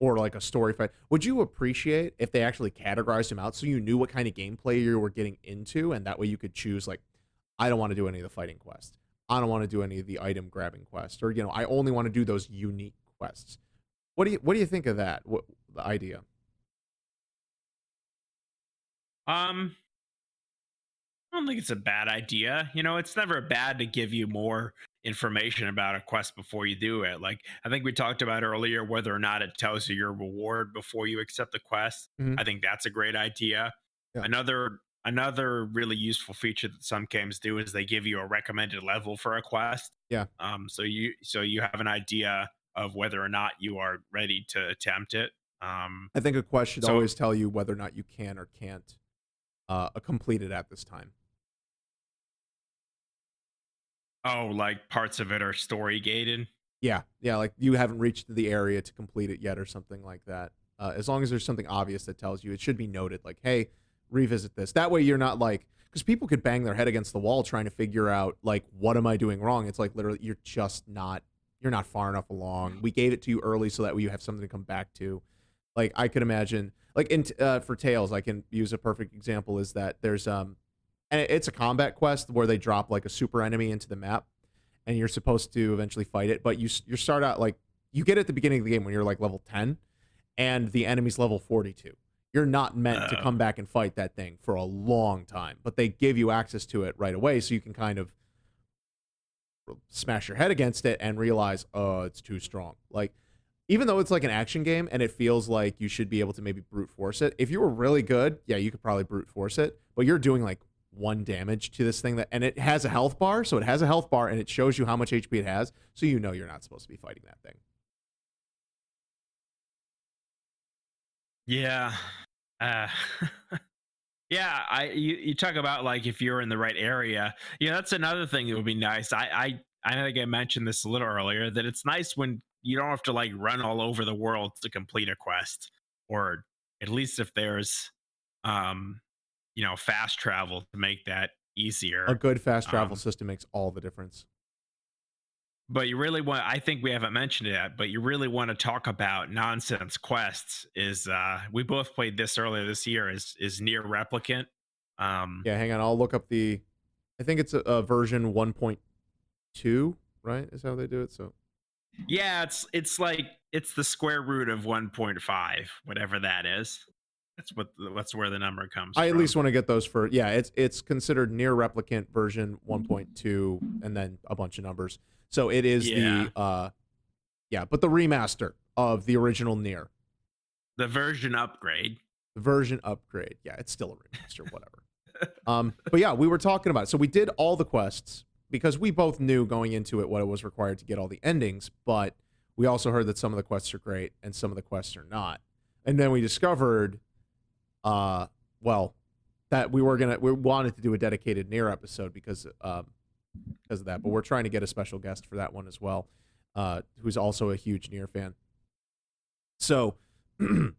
or like a story fetch would you appreciate if they actually categorized them out so you knew what kind of gameplay you were getting into and that way you could choose like i don't want to do any of the fighting quests. I don't want to do any of the item grabbing quests or you know i only want to do those unique quests. What do you what do you think of that? What the idea um, I don't think it's a bad idea. You know, it's never bad to give you more information about a quest before you do it. Like I think we talked about earlier, whether or not it tells you your reward before you accept the quest. Mhm. I think that's a great idea. Yeah. Another another really useful feature that some games do is they give you a recommended level for a quest. Yeah. Um. So you so you have an idea of whether or not you are ready to attempt it. Um. I think a quest should So- always tell you whether or not you can or can't uh, complete it at this time. Oh, like parts of it are story gated. Yeah, yeah, like you haven't reached the area to complete it yet, or something like that. Uh, as long as there's something obvious that tells you, it should be noted. Like, hey, revisit this. That way, you're not like because people could bang their head against the wall trying to figure out like what am I doing wrong. It's like literally you're just not you're not far enough along. We gave it to you early so that way you have something to come back to. Like I could imagine, like in uh, for Tales, I can use a perfect example is that there's um, and it's a combat quest where they drop like a super enemy into the map, and you're supposed to eventually fight it. But you you start out like you get at the beginning of the game when you're like level ten, and the enemy's level forty two. You're not meant to Oh. come back and fight that thing for a long time, but they give you access to it right away, so you can kind of smash your head against it and realize, oh, it's too strong. Like, even though it's like an action game and it feels like you should be able to maybe brute force it, if you were really good, yeah, you could probably brute force it, but you're doing like one damage to this thing that, and it has a health bar, so it has a health bar and it shows you how much HP it has, so you know you're not supposed to be fighting that thing. Yeah. Uh, yeah, I you, you talk about like if you're in the right area. Yeah, that's another thing that would be nice. I I I think I mentioned this a little earlier that it's nice when you don't have to like run all over the world to complete a quest or at least if there's um you know fast travel to make that easier. A good fast travel Um, system makes all the difference. but you really want i think we haven't mentioned it yet but you really want to talk about nonsense quests is uh we both played this earlier this year is is NieR Replicant um Yeah, hang on, I'll look up the, I think it's a, a version 1.2, right? Is how they do it. So yeah it's it's like it's the square root of 1.5 whatever that is that's what that's where the number comes I at from. least want to get those for yeah. It's it's considered NieR Replicant version 1.2 and then a bunch of numbers. So it is Yeah. the uh yeah, but the remaster of the original NieR the version upgrade the version upgrade. Yeah, it's still a remaster, whatever. um, but yeah, we were talking about. It. So we did all the quests because we both knew going into it what it was required to get all the endings. But we also heard that some of the quests are great and some of the quests are not. And then we discovered, uh, well, that we were gonna we wanted to do a dedicated NieR episode because um because of that. But we're trying to get a special guest for that one as well, uh, who's also a huge NieR fan. So.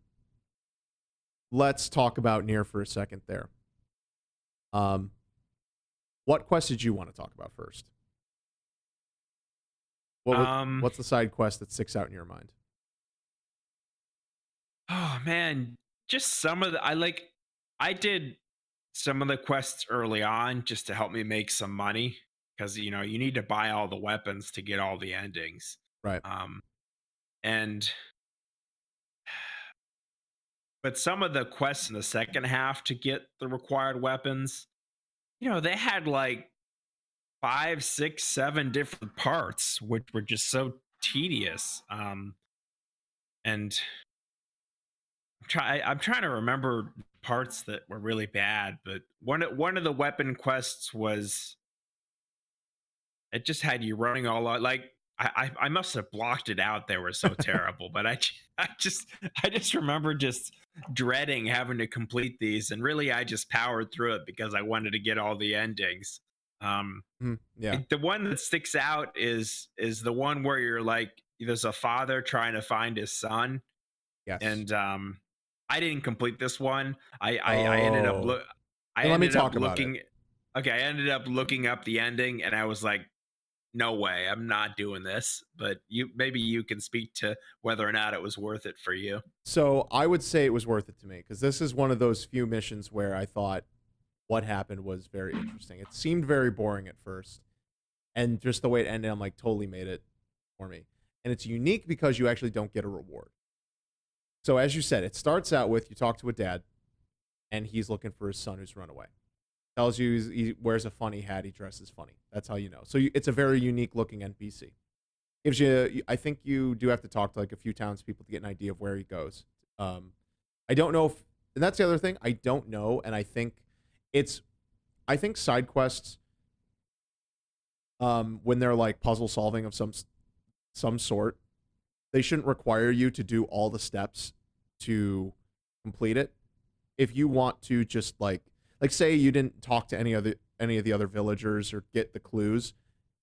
let's talk about NieR for a second there. Um, what quest did you want to talk about first? What was, Um, what's the side quest that sticks out in your mind? Oh man, just some of the I like I did some of the quests early on just to help me make some money because you know you need to buy all the weapons to get all the endings. Right. Um and but some of the quests in the second half to get the required weapons, you know, they had like five, six, seven different parts, which were just so tedious. Um and I'm try I'm trying to remember parts that were really bad, but one of- one of the weapon quests was it just had you running all out like I, I I must have blocked it out. They were so terrible, but I, I just I just remember just dreading having to complete these, and really I just powered through it because I wanted to get all the endings. Um, Mhm, Yeah. the one that sticks out is is the one where you're like there's a father trying to find his son Yes. and um i didn't complete this one i i, I ended up Oh. look i Then let me talk about it. looking okay i ended up looking up the ending and i was like no way i'm not doing this but you maybe you can speak to whether or not it was worth it for you So I would say it was worth it to me because this is one of those few missions where I thought what happened was very interesting. It seemed very boring at first, and just the way it ended, I'm like totally made it for me. And it's unique because you actually don't get a reward. So as you said, it starts out with you talk to a dad, and he's looking for his son who's run away. Tells you he wears a funny hat, he dresses funny. That's how you know. So you, it's a very unique looking NPC gives you i think you do have to talk to like a few townspeople to get an idea of where he goes um i don't know if and that's the other thing i don't know and i think it's i think side quests um when they're like puzzle solving of some some sort they shouldn't require you to do all the steps to complete it if you want to just like like say you didn't talk to any other any of the other villagers or get the clues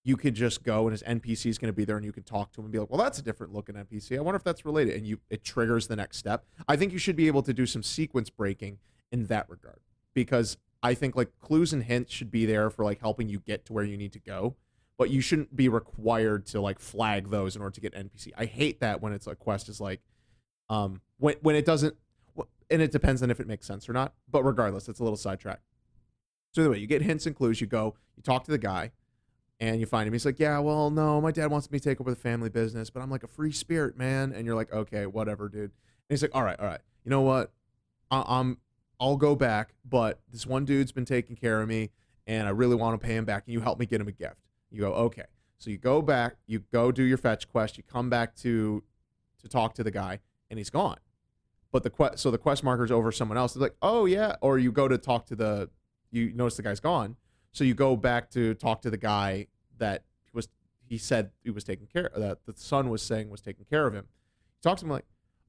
you could just go and his NPC is going to be there and you can talk to him and be like, well, that's a different looking NPC. I wonder if that's related. And you it triggers the next step. I think you should be able to do some sequence breaking in that regard because I think like clues and hints should be there for like helping you get to where you need to go, but you shouldn't be required to like flag those in order to get NPC. I hate that when it's a quest is like, um, when when it doesn't, and it depends on if it makes sense or not. But regardless, it's a little sidetrack. So anyway, you get hints and clues. You go, you talk to the guy and you find him. He's like, "Yeah, well, no, my dad wants me to take over the family business, but I'm like a free spirit, man." And you're like, "Okay, whatever, dude." And he's like, "All right, all right. You know what? I- I'm I'll go back, but this one dude's been taking care of me, and I really want to pay him back. And you help me get him a gift." You go, "Okay." So you go back, you go do your fetch quest, you come back to to talk to the guy, and he's gone. But the quest, so the quest marker's over someone else. It's like, "Oh yeah," or you go to talk to the, you notice the guy's gone. So you go back to talk to the guy that was he said he was taking care of, that the son was saying was taking care of him. He talks to him like,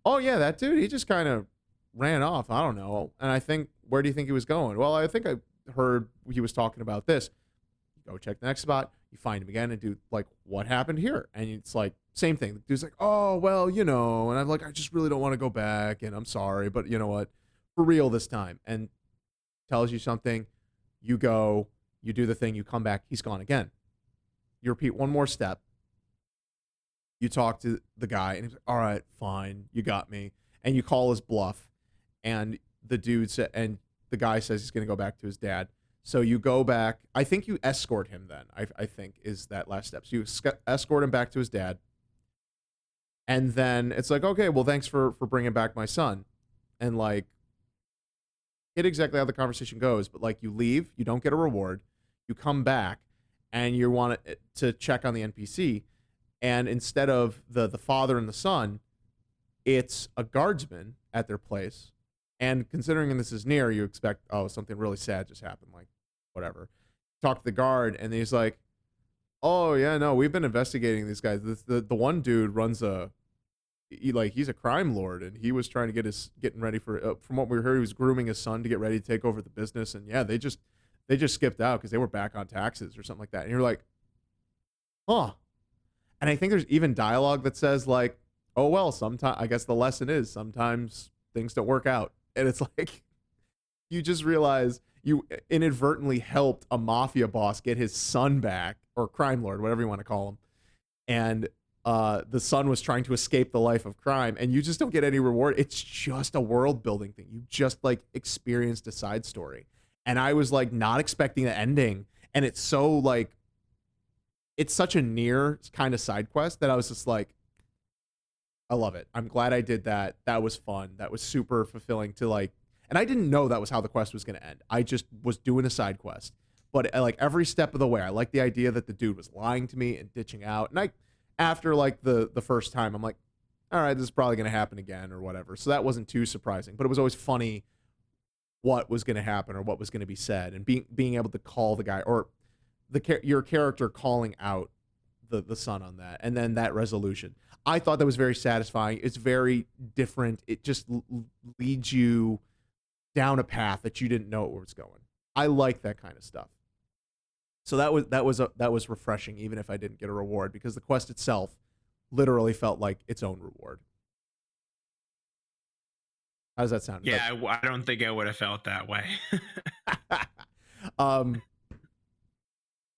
"Oh yeah, that dude, he just kind of ran off. I don't know." And I think, "Where do you think he was going?" Well, I think I heard he was talking about this. Go check the next spot. You find him again and do like, "What happened here?" And it's like same thing. The dude's like, "Oh well, you know," and I'm like, "I just really don't want to go back, and I'm sorry, but you know what, for real this time." And tells you something. You go, you do the thing, you come back, he's gone again. You repeat one more step. You talk to the guy, and he's like, "All right, fine, you got me." And you call his bluff, and the dude said, and the guy says he's going to go back to his dad. So you go back. I think you escort him. Then I, I think is that last step. So you sc- escort him back to his dad, and then it's like, okay, well, thanks for for bringing back my son, and like, get exactly how the conversation goes. But like, you leave, you don't get a reward, you come back, and you want it eh, to check on the NPC, and instead of the the father and the son, it's a guardsman at their place. And considering this is NieR, you expect oh something really sad just happened, like whatever. Talk to the guard, and he's like, "Oh yeah, no, we've been investigating these guys. The, the one dude runs a." He, like he's a crime lord and he was trying to get his getting ready for uh, from what we heard he was grooming his son to get ready to take over the business and yeah they just they just skipped out because they were back on taxes or something like that and you're like huh. And i think there's even dialogue that says like oh well sometimes i guess the lesson is sometimes things don't work out. And it's like you just realize you inadvertently helped a mafia boss get his son back or crime lord, whatever you want to call him, and uh, the son was trying to escape the life of crime, and you just don't get any reward. It's just a world building thing. You just like experienced a side story, and I was like not expecting the ending, and it's so like it's such a NieR kind of side quest that I was just like, I love it. I'm glad I did that. That was fun. That was super fulfilling to like, and I didn't know that was how the quest was going to end. I just was doing a side quest, but like every step of the way, I like the idea that the dude was lying to me and ditching out, and I after like the the first time, I'm like, all right, this is probably going to happen again or whatever. So that wasn't too surprising, but it was always funny what was going to happen or what was going to be said, and being being able to call the guy or the your character calling out the the son on that, and then that resolution. I thought that was very satisfying. It's very different. It just l- leads you down a path that you didn't know where was going. I like that kind of stuff. So that was that was a, that was refreshing, even if I didn't get a reward, because the quest itself literally felt like its own reward. How does that sound? Yeah, I, I don't think I would have felt that way. um,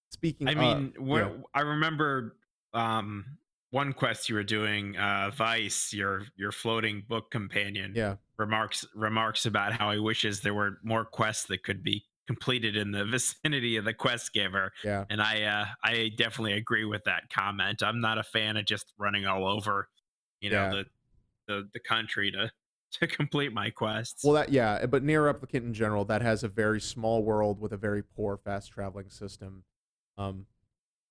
speaking, I mean, yeah. I remember um, one quest you were doing. Uh, Weiss, your your floating book companion, yeah, remarks remarks about how he wishes there were more quests that could be completed in the vicinity of the quest giver. Yeah. And I uh I definitely agree with that comment. I'm not a fan of just running all over, you know, yeah. the the the country to to complete my quests. Well that yeah, but NieR Replicant in general, that has a very small world with a very poor fast traveling system. Um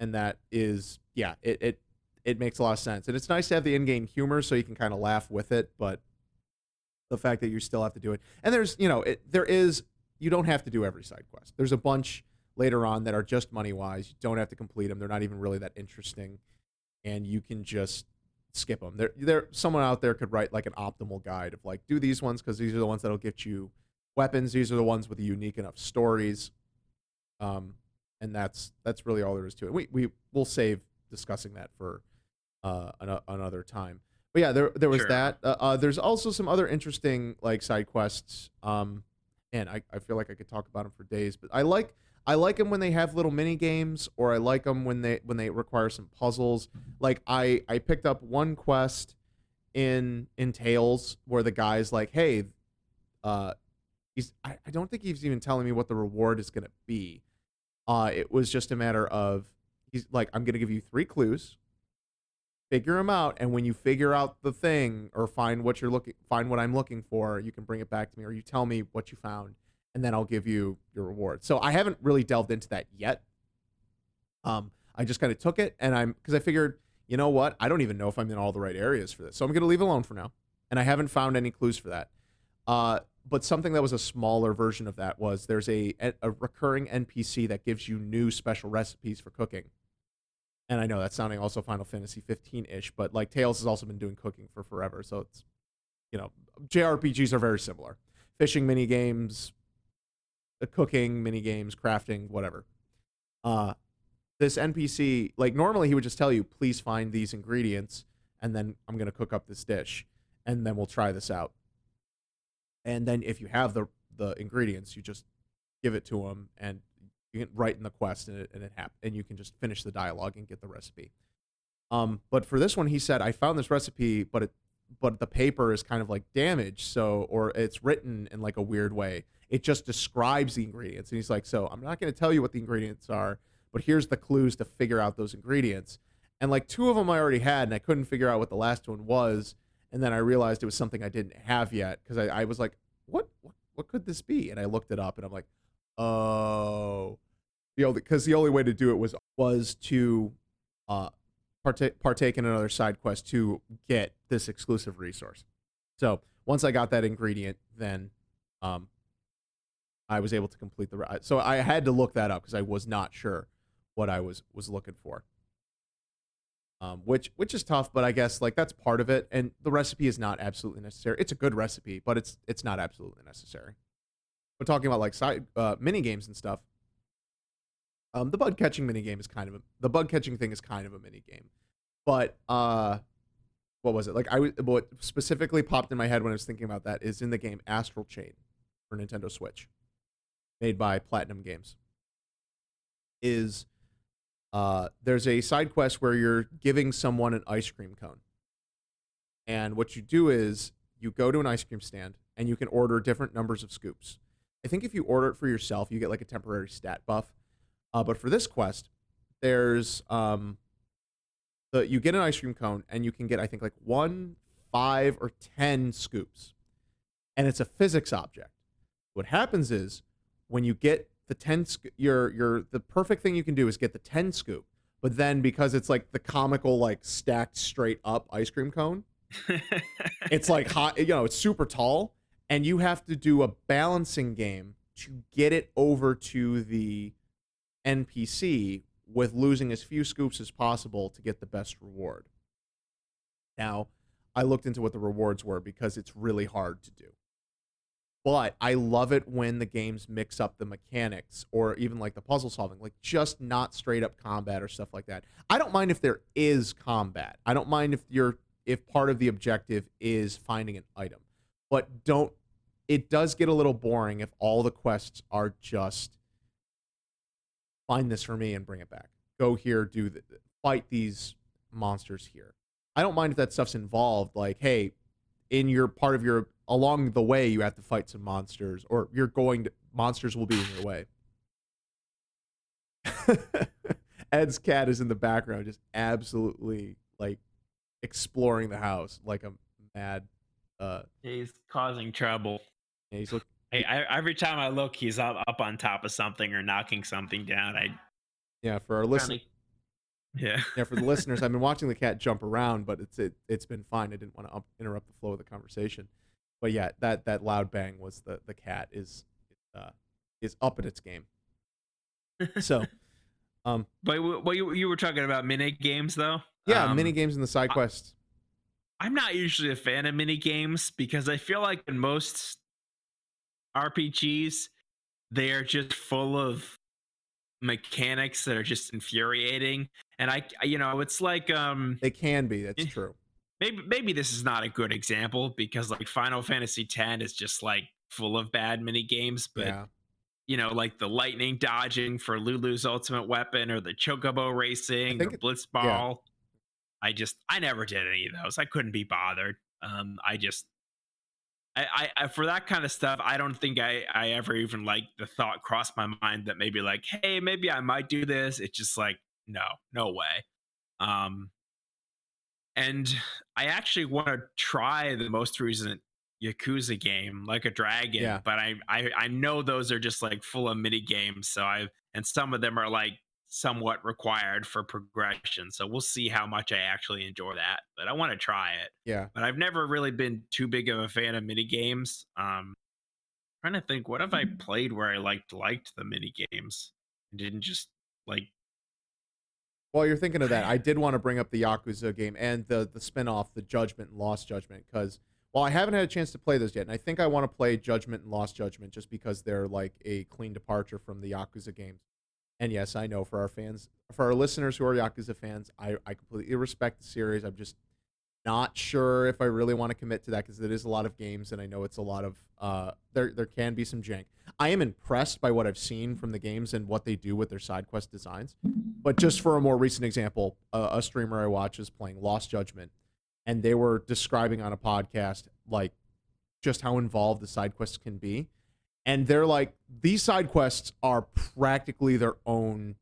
and that is yeah, it it it makes a lot of sense. And it's nice to have the in-game humor so you can kind of laugh with it, but the fact that you still have to do it. And there's, you know, it, there is you don't have to do every side quest. There's a bunch later on that are just money wise. You don't have to complete them. They're not even really that interesting, and you can just skip them. There, there. Someone out there could write like an optimal guide of like do these ones because these are the ones that'll get you weapons. These are the ones with the unique enough stories. Um, and that's that's really all there is to it. We we will save discussing that for uh an, another time. But yeah, there there was sure. that. Uh, uh, there's also some other interesting like side quests. Um, and I, I feel like I could talk about them for days. But I like I like them when they have little mini games, or I like them when they when they require some puzzles. Like I I picked up one quest in in Tales where the guy's like, hey, uh, he's I, I don't think he's even telling me what the reward is gonna be. Uh, it was just a matter of he's like, I'm gonna give you three clues figure them out and when you figure out the thing or find what you're looking find what i'm looking for you can bring it back to me or you tell me what you found and then i'll give you your reward. So i haven't really delved into that yet. Um i just kind of took it and i'm because i figured you know what? I don't even know if i'm in all the right areas for this so i'm going to leave alone for now and i haven't found any clues for that. Uh but something that was a smaller version of that was there's a a recurring npc that gives you new special recipes for cooking and I know that's sounding also Final Fantasy 15 ish, but like Tales has also been doing cooking for forever, so it's you know JRPGs are very similar. Fishing mini games, uh, cooking mini games, crafting, whatever. Uh, this NPC like normally he would just tell you, please find these ingredients, and then I'm gonna cook up this dish, and then we'll try this out. And then if you have the the ingredients, you just give it to him, and you can write in the quest and it, and it hap- and you can just finish the dialogue and get the recipe. Um, but for this one, he said, I found this recipe, but it, but the paper is kind of like damaged, so or it's written in like a weird way. It just describes the ingredients, and he's like, so I'm not going to tell you what the ingredients are, but here's the clues to figure out those ingredients. And like two of them I already had, and I couldn't figure out what the last one was. And then I realized it was something I didn't have yet because I, I was like, what, what, what could this be? And I looked it up, and I'm like, oh, the only because the only way to do it was was to uh partake partake in another side quest to get this exclusive resource. So once I got that ingredient, then um I was able to complete the so I had to look that up because I was not sure what I was was looking for. Um, which which is tough, but I guess like that's part of it. And the recipe is not absolutely necessary. It's a good recipe, but it's it's not absolutely necessary. But talking about like side uh, mini games and stuff, um, the bug catching mini game is kind of a, the bug catching thing is kind of a mini game, but uh, what was it like? I was what specifically popped in my head when I was thinking about that is in the game Astral Chain for Nintendo Switch. made by Platinum Games. Is uh, there's a side quest where you're giving someone an ice cream cone. And what you do is you go to an ice cream stand and you can order different numbers of scoops. I think if you order it for yourself, you get like a temporary stat buff. Uh, but for this quest, there's um, the you get an ice cream cone and you can get I think like one, five, or ten scoops, and it's a physics object. What happens is when you get the ten, sc- your your the perfect thing you can do is get the ten scoop, but then because it's like the comical like stacked straight up ice cream cone, it's like hot you know it's super tall and you have to do a balancing game to get it over to the npc with losing as few scoops as possible to get the best reward. Now i looked into what the rewards were because it's really hard to do. But i love it when the games mix up the mechanics or even like the puzzle solving like just not straight up combat or stuff like that. I don't mind if there is combat. I don't mind if you're if part of the objective is finding an item. But don't it does get a little boring if all the quests are just find this for me and bring it back. Go here, do the fight these monsters here. I don't mind if that stuff's involved like hey, in your part of your along the way you have to fight some monsters or you're going to monsters will be in your way. Ed's cat is in the background just absolutely like exploring the house like a mad. Uh, he's causing trouble. Yeah, he's look, Hey, I, every time I look, he's up up on top of something or knocking something down. I yeah, for our listen, yeah. yeah, for the listeners, I've been watching the cat jump around, but it's it, it's been fine. I didn't want to up, interrupt the flow of the conversation, but yeah, that that loud bang was the the cat is uh, is up at its game. So, um, But what you, you were talking about mini games though? yeah, Um, mini games in the side I- quests. I'm not usually a fan of mini games because I feel like in most RPGs, they are just full of mechanics that are just infuriating. And I, you know, it's like um They can be. That's Yeah. true. maybe maybe this is not a good example because like Final Fantasy X is just like full of bad mini games, but yeah, you know, like the lightning dodging for Lulu's ultimate weapon or the chocobo racing or it- blitzball. I just I never did any of those. I couldn't be bothered. Um I just I, I, for that kind of stuff, I don't think I, I ever even like the thought crossed my mind that maybe like, hey, maybe I might do this. It's just like, no, no way. Um and I actually want to try the most recent Yakuza game, like a dragon, Yeah. but I, I I know those are just like full of mini games. So I and some of them are like somewhat required for progression. So we'll see how much I actually enjoy that. But I want to try it. yeah. But I've never really been too big of a fan of mini games. Um trying to think what have I played where I liked liked the mini games and didn't just like While you're thinking of that, I did want to bring up the Yakuza game and the the spin-off, the Judgment and Lost Judgment, because while I haven't had a chance to play those yet, and I think I want to play Judgment and Lost Judgment just because they're like a clean departure from the Yakuza games. And yes, I know for our fans, for our listeners who are Yakuza fans, I, I completely respect the series. I'm just not sure if I really want to commit to that because it is a lot of games, and I know it's a lot of uh, there there can be some jank. I am impressed by what I've seen from the games and what they do with their side quest designs. But just for a more recent example, a streamer I watch is playing Lost Judgment, and they were describing on a podcast like just how involved the side quests can be. And they're like, these side quests are practically their own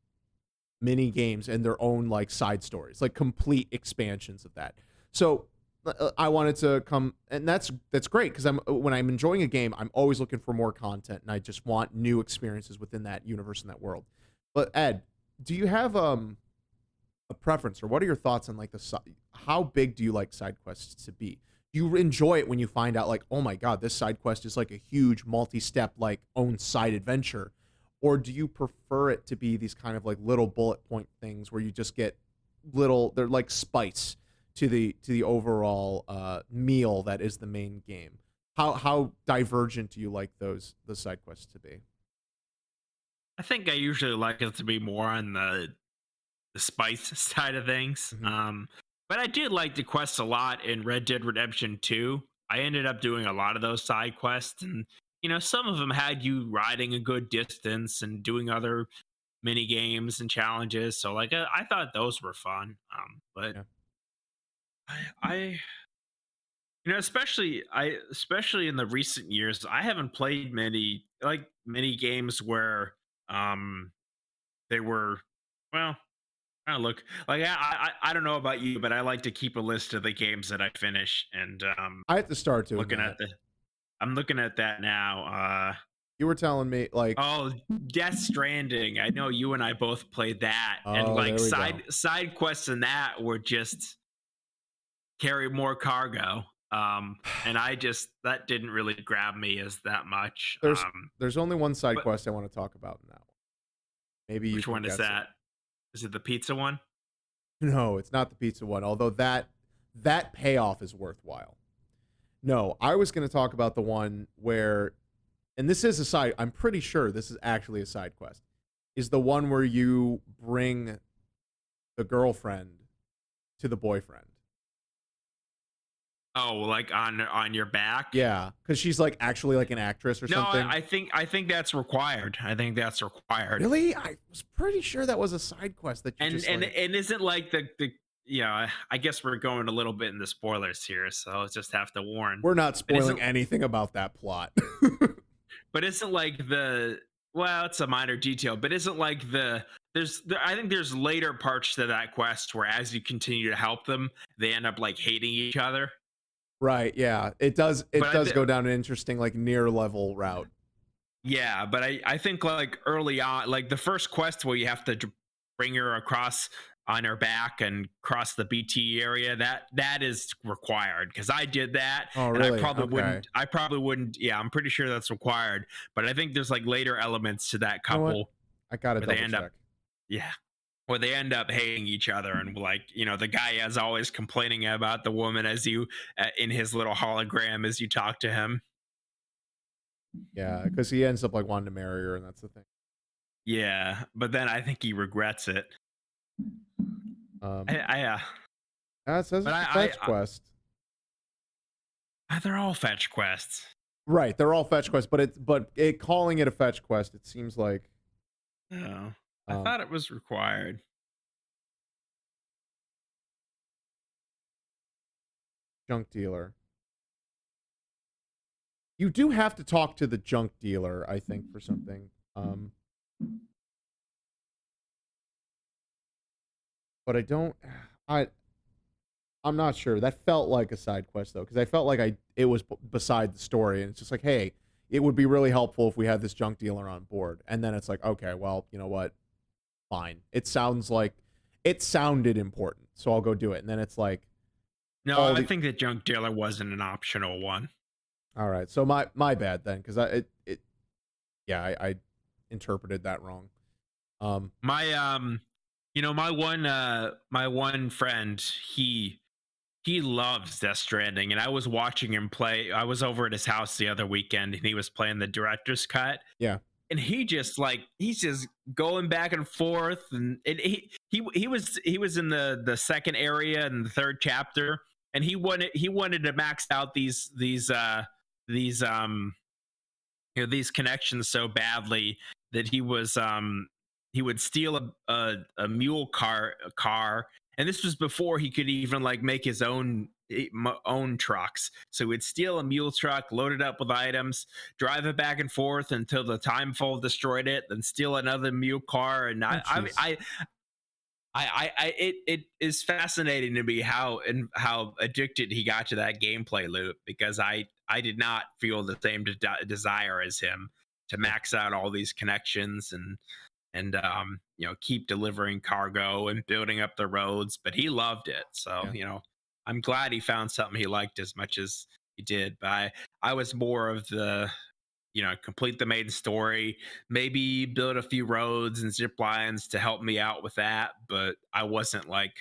mini games and their own like side stories, like complete expansions of that. So uh, I wanted to come, and that's that's great because I'm when I'm enjoying a game, I'm always looking for more content, and I just want new experiences within that universe and that world. But Ed, do you have um a preference, or what are your thoughts on like the how big do you like side quests to be? Do you enjoy it when you find out like, oh my god, this side quest is like a huge multi-step like own side adventure, or do you prefer it to be these kind of like little bullet point things where you just get little they're like spice to the to the overall uh, meal that is the main game. How how divergent do you like those the side quests to be? I think I usually like it to be more on the the spice side of things. Mhm. Um, but I did like the quests a lot in Red Dead Redemption 2. I ended up doing a lot of those side quests, and you know, some of them had you riding a good distance and doing other mini games and challenges. So like uh, I thought those were fun. Um, but Yeah. I, I, you know, especially I, especially in the recent years, I haven't played many like many games where um they were well. I look like I, I I don't know about you, but I like to keep a list of the games that I finish, and um, I have to start doing looking that. at the, I'm looking at that now. Uh, You were telling me like Oh, Death Stranding. I know you and I both played that. and Oh, like there we side side quests in that were just carry more cargo. Um and I just that didn't really grab me as that much. There's- um there's only one side but- quest I want to talk about in that one. Maybe you which one is guess it. Is it the pizza one? No, it's not the pizza one. Although that that payoff is worthwhile. No, I was going to talk about the one where, and this is a side. I'm pretty sure this is actually a side quest. Is the one where you bring the girlfriend to the boyfriend? Oh, like on on your back? Yeah, because she's like actually like an actress or No, something. I, I think I think that's required. I think that's required. really, I was pretty sure that was a side quest that you and just and like, and isn't like the the yeah, I guess we're going a little bit in the spoilers here, so I'll just have to warn. we're not spoiling anything about that plot. but isn't like the well it's a minor detail but isn't like the there's there, i think there's later parts to that quest where as you continue to help them they end up like hating each other right? Yeah, it does. It But does thi- go down an interesting like NieR level route. yeah but i i think like early on like the first quest where you have to bring her across on her back and cross the bt area that that is required because i did that Oh, and really? I probably Okay. wouldn't. I probably wouldn't. Yeah, I'm pretty sure that's required. But I think there's like later elements to that You know couple. I gotta double end up- Yeah. Where they end up hating each other and like, you know, the guy is always complaining about the woman as you uh, in his little hologram as you talk to him. Yeah, because he ends up like wanting to marry her, and that's the thing. Yeah, but then I think he regrets it. Um, I, I uh, ah, it says a I- fetch I- quest. uh, they're all fetch quests. Right, they're all fetch quests, but it but it calling it a fetch quest, it seems like Oh, I um, thought it was required. junk dealer. You do have to talk to the junk dealer, I think, for something. Um, but I don't. I. I'm not sure. That felt like a side quest though, because I felt like I it was b- beside the story, and it's just like, hey, it would be really helpful if we had this junk dealer on board. And then it's like, okay, well, you know what? Fine. It sounds like it sounded important, so I'll go do it. And then it's like, No, I the- think that junk dealer wasn't an optional one. All right, so my my bad then, because I it, it yeah I, I interpreted that wrong. Um, My um, you know, my one uh, my one friend, he he loves Death Stranding, and I was watching him play. I was over at his house the other weekend, and he was playing the director's cut. Yeah. And he just like he's just going back and forth, and it, he he he was he was in the the second area in the third chapter, and he wanted he wanted to max out these these uh these um you know these connections so badly that he was um he would steal a a, a mule car a car and this was before he could even like make his own eh, own trucks. So he'd steal a mule truck load it up with items drive it back and forth until the timefall destroyed it then steal another mule car. And I, Oh, I. I I, I, I, it, it is fascinating to me how and how addicted he got to that gameplay loop because I, I did not feel the same de- desire as him to max out all these connections and, and um, you know, keep delivering cargo and building up the roads. But he loved it, so Yeah. you know, I'm glad he found something he liked as much as he did. But I, I was more of the, you know, complete the main story, maybe build a few roads and zip lines to help me out with that. But I wasn't like,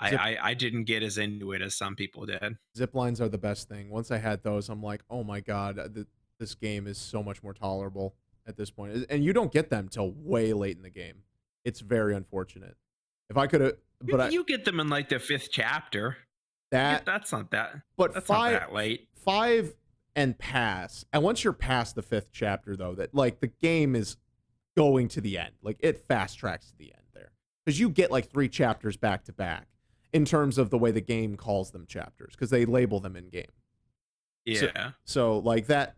I, I, I didn't get as into it as some people did. zip lines are the best thing. Once I had those, I'm like, oh my god, uh, th- this game is so much more tolerable at this point. And you don't get them till way late in the game. It's very unfortunate. If I could have, but you, I, you get them in like the fifth chapter. that that's not that. but That's five not that late. five and pass. And once you're past the fifth chapter, though, that like the game is going to the end. Like it fast tracks to the end there because you get like three chapters back to back in terms of the way the game calls them chapters because they label them in game. Yeah. So, so like that,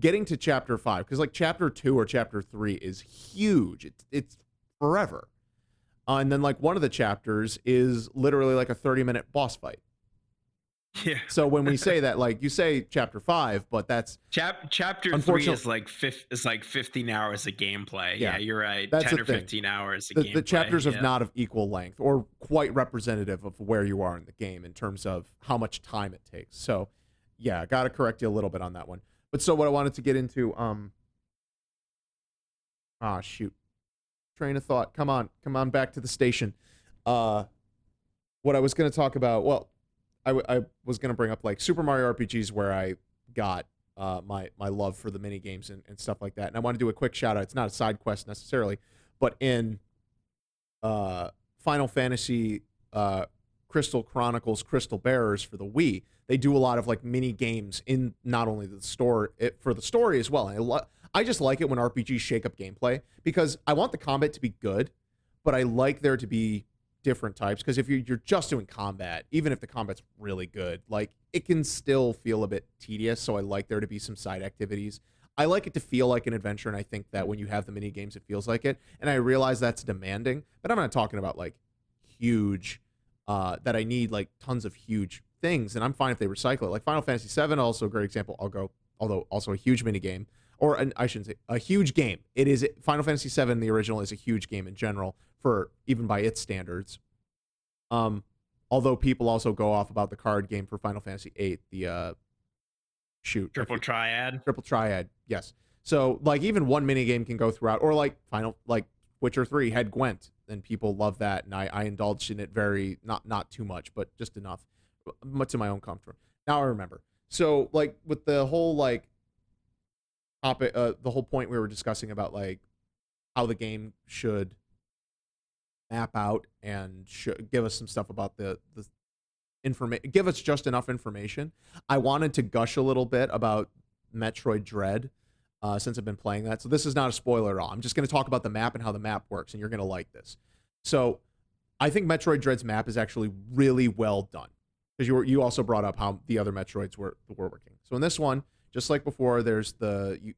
getting to chapter five because like chapter two or chapter three is huge. It's it's forever. Uh, and then like one of the chapters is literally like a 30 minute boss fight. yeah. So when we say that, like you say chapter five, but that's Chap- chapter three is like fif- is like 15 hours of gameplay. Yeah, Yeah, you're right. that's 10 or thing. 15 hours of the, gameplay. the chapters yeah. are not of equal length or quite representative of where you are in the game in terms of how much time it takes. So yeah, got to correct you a little bit on that one. But so what I wanted to get into, um, ah shoot, train of thought. Come on, come on back to the station. Uh, what I was going to talk about, well, I, w- I was going to bring up like Super Mario RPGs where I got uh, my my love for the mini games and, and stuff like that. And I want to do a quick shout out. It's not a side quest necessarily, but in uh, Final Fantasy uh, Crystal Chronicles Crystal Bearers for the Wii, they do a lot of like mini games in not only the store it, for the story as well. I lo- I just like it when RPGs shake up gameplay because I want the combat to be good, but I like there to be different types because if you're, you're just doing combat, even if the combat's really good, like it can still feel a bit tedious. So I like there to be some side activities. I like it to feel like an adventure, and I think that when you have the mini games, it feels like it. And I realize that's demanding, but I'm not talking about like huge, uh, that I need like tons of huge things, and I'm fine if they recycle it. Like Final Fantasy VII, also a great example. I'll go, although also a huge mini game, or an, I shouldn't say a huge game. It is Final Fantasy VII, the original, is a huge game in general for even by its standards. Um, although people also go off about the card game for Final Fantasy VIII, the uh, shoot triple triad. triple triad yes so like even one mini game can go throughout or like final like witcher 3 had gwent and people love that and i i indulged in it very not not too much but just enough much to my own comfort. Now i remember. So like with the whole like topic uh the whole point we were discussing about like how the game should map out and should give us some stuff about the the information give us just enough information i wanted to gush a little bit about metroid dread uh, since i've been playing that. So this is not a spoiler at all. I'm just going to talk about the map and how the map works and you're going to like this. So i think metroid dread's map is actually really well done because you were, you also brought up how the other metroids were were working. So in this one just like before there's the you,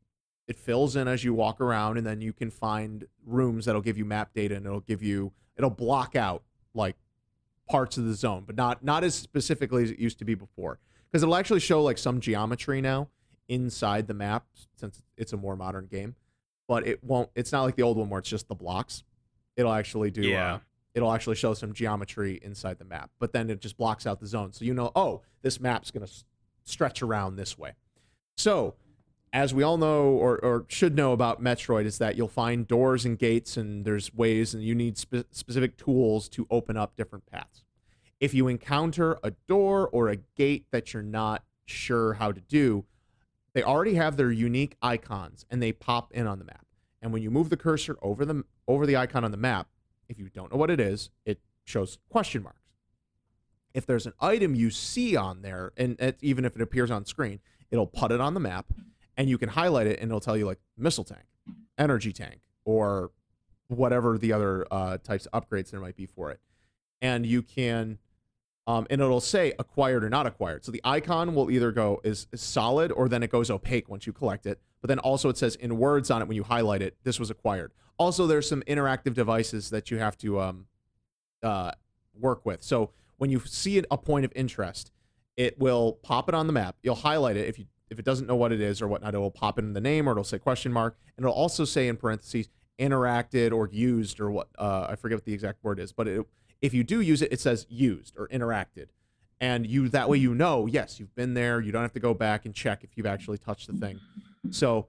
it fills in as you walk around and then you can find rooms that'll give you map data and it'll give you it'll block out like parts of the zone but not not as specifically as it used to be before. Because it'll actually show like some geometry now inside the map since it's a more modern game but it won't it's not like the old one where it's just the blocks it'll actually do Yeah. uh, it'll actually show some geometry inside the map but then it just blocks out the zone so you know oh this map's going to s- stretch around this way so as we all know or, or should know about Metroid is that you'll find doors and gates and there's ways and you need spe- specific tools to open up different paths. If you encounter a door or a gate that you're not sure how to do, they already have their unique icons and they pop in on the map. And when you move the cursor over the over the icon on the map, if you don't know what it is, it shows question marks. If there's an item you see on there, and it, even if it appears on screen, it'll put it on the map and you can highlight it and it'll tell you like missile tank, energy tank, or whatever the other uh, types of upgrades there might be for it. And you can, um, and it'll say acquired or not acquired. So the icon will either go is, is solid or then it goes opaque once you collect it. But then also it says in words on it when you highlight it, this was acquired. Also, there's some interactive devices that you have to um, uh, work with. So when you see it, a point of interest, it will pop it on the map. You'll highlight it if you if it doesn't know what it is or whatnot. It will pop in the name or it'll say question mark, and it'll also say in parentheses interacted or used or what uh, I forget what the exact word is. But it, if you do use it, it says used or interacted, and you that way you know yes you've been there. You don't have to go back and check if you've actually touched the thing. So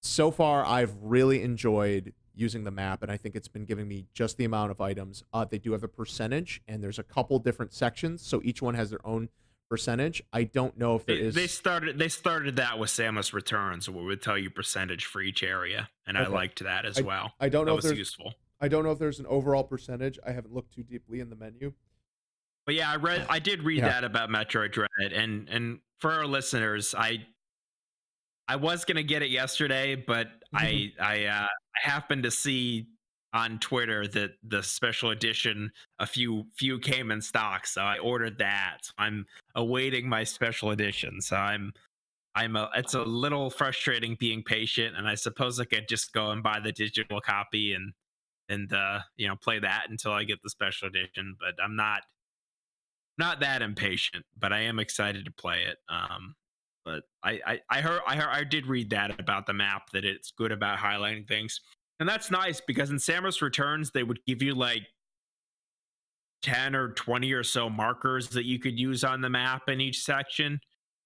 so far I've really enjoyed using the map and I think it's been giving me just the amount of items. Uh, they do have a percentage and there's a couple different sections, so each one has their own percentage. I don't know if there They, is they started they started that with Samus Returns, where it would tell you percentage for each area, and I liked that as well. I don't That know if was there's useful. I don't know if there's an overall percentage. I haven't looked too deeply in the menu. but yeah, I read, I did read yeah. that about Metroid Dread, and and for our listeners, I I was gonna get it yesterday, but I I uh, I happened to see on Twitter that the special edition a few few came in stock, so I ordered that. So I'm awaiting my special edition. So I'm I'm a it's a little frustrating being patient, and I suppose I could just go and buy the digital copy and and uh, you know play that until I get the special edition. But I'm not not that impatient, but I am excited to play it. Um, but I, I I heard I heard I did read that about the map that it's good about highlighting things. And that's nice because in Samus Returns, they would give you like 10 or 20 or so markers that you could use on the map in each section.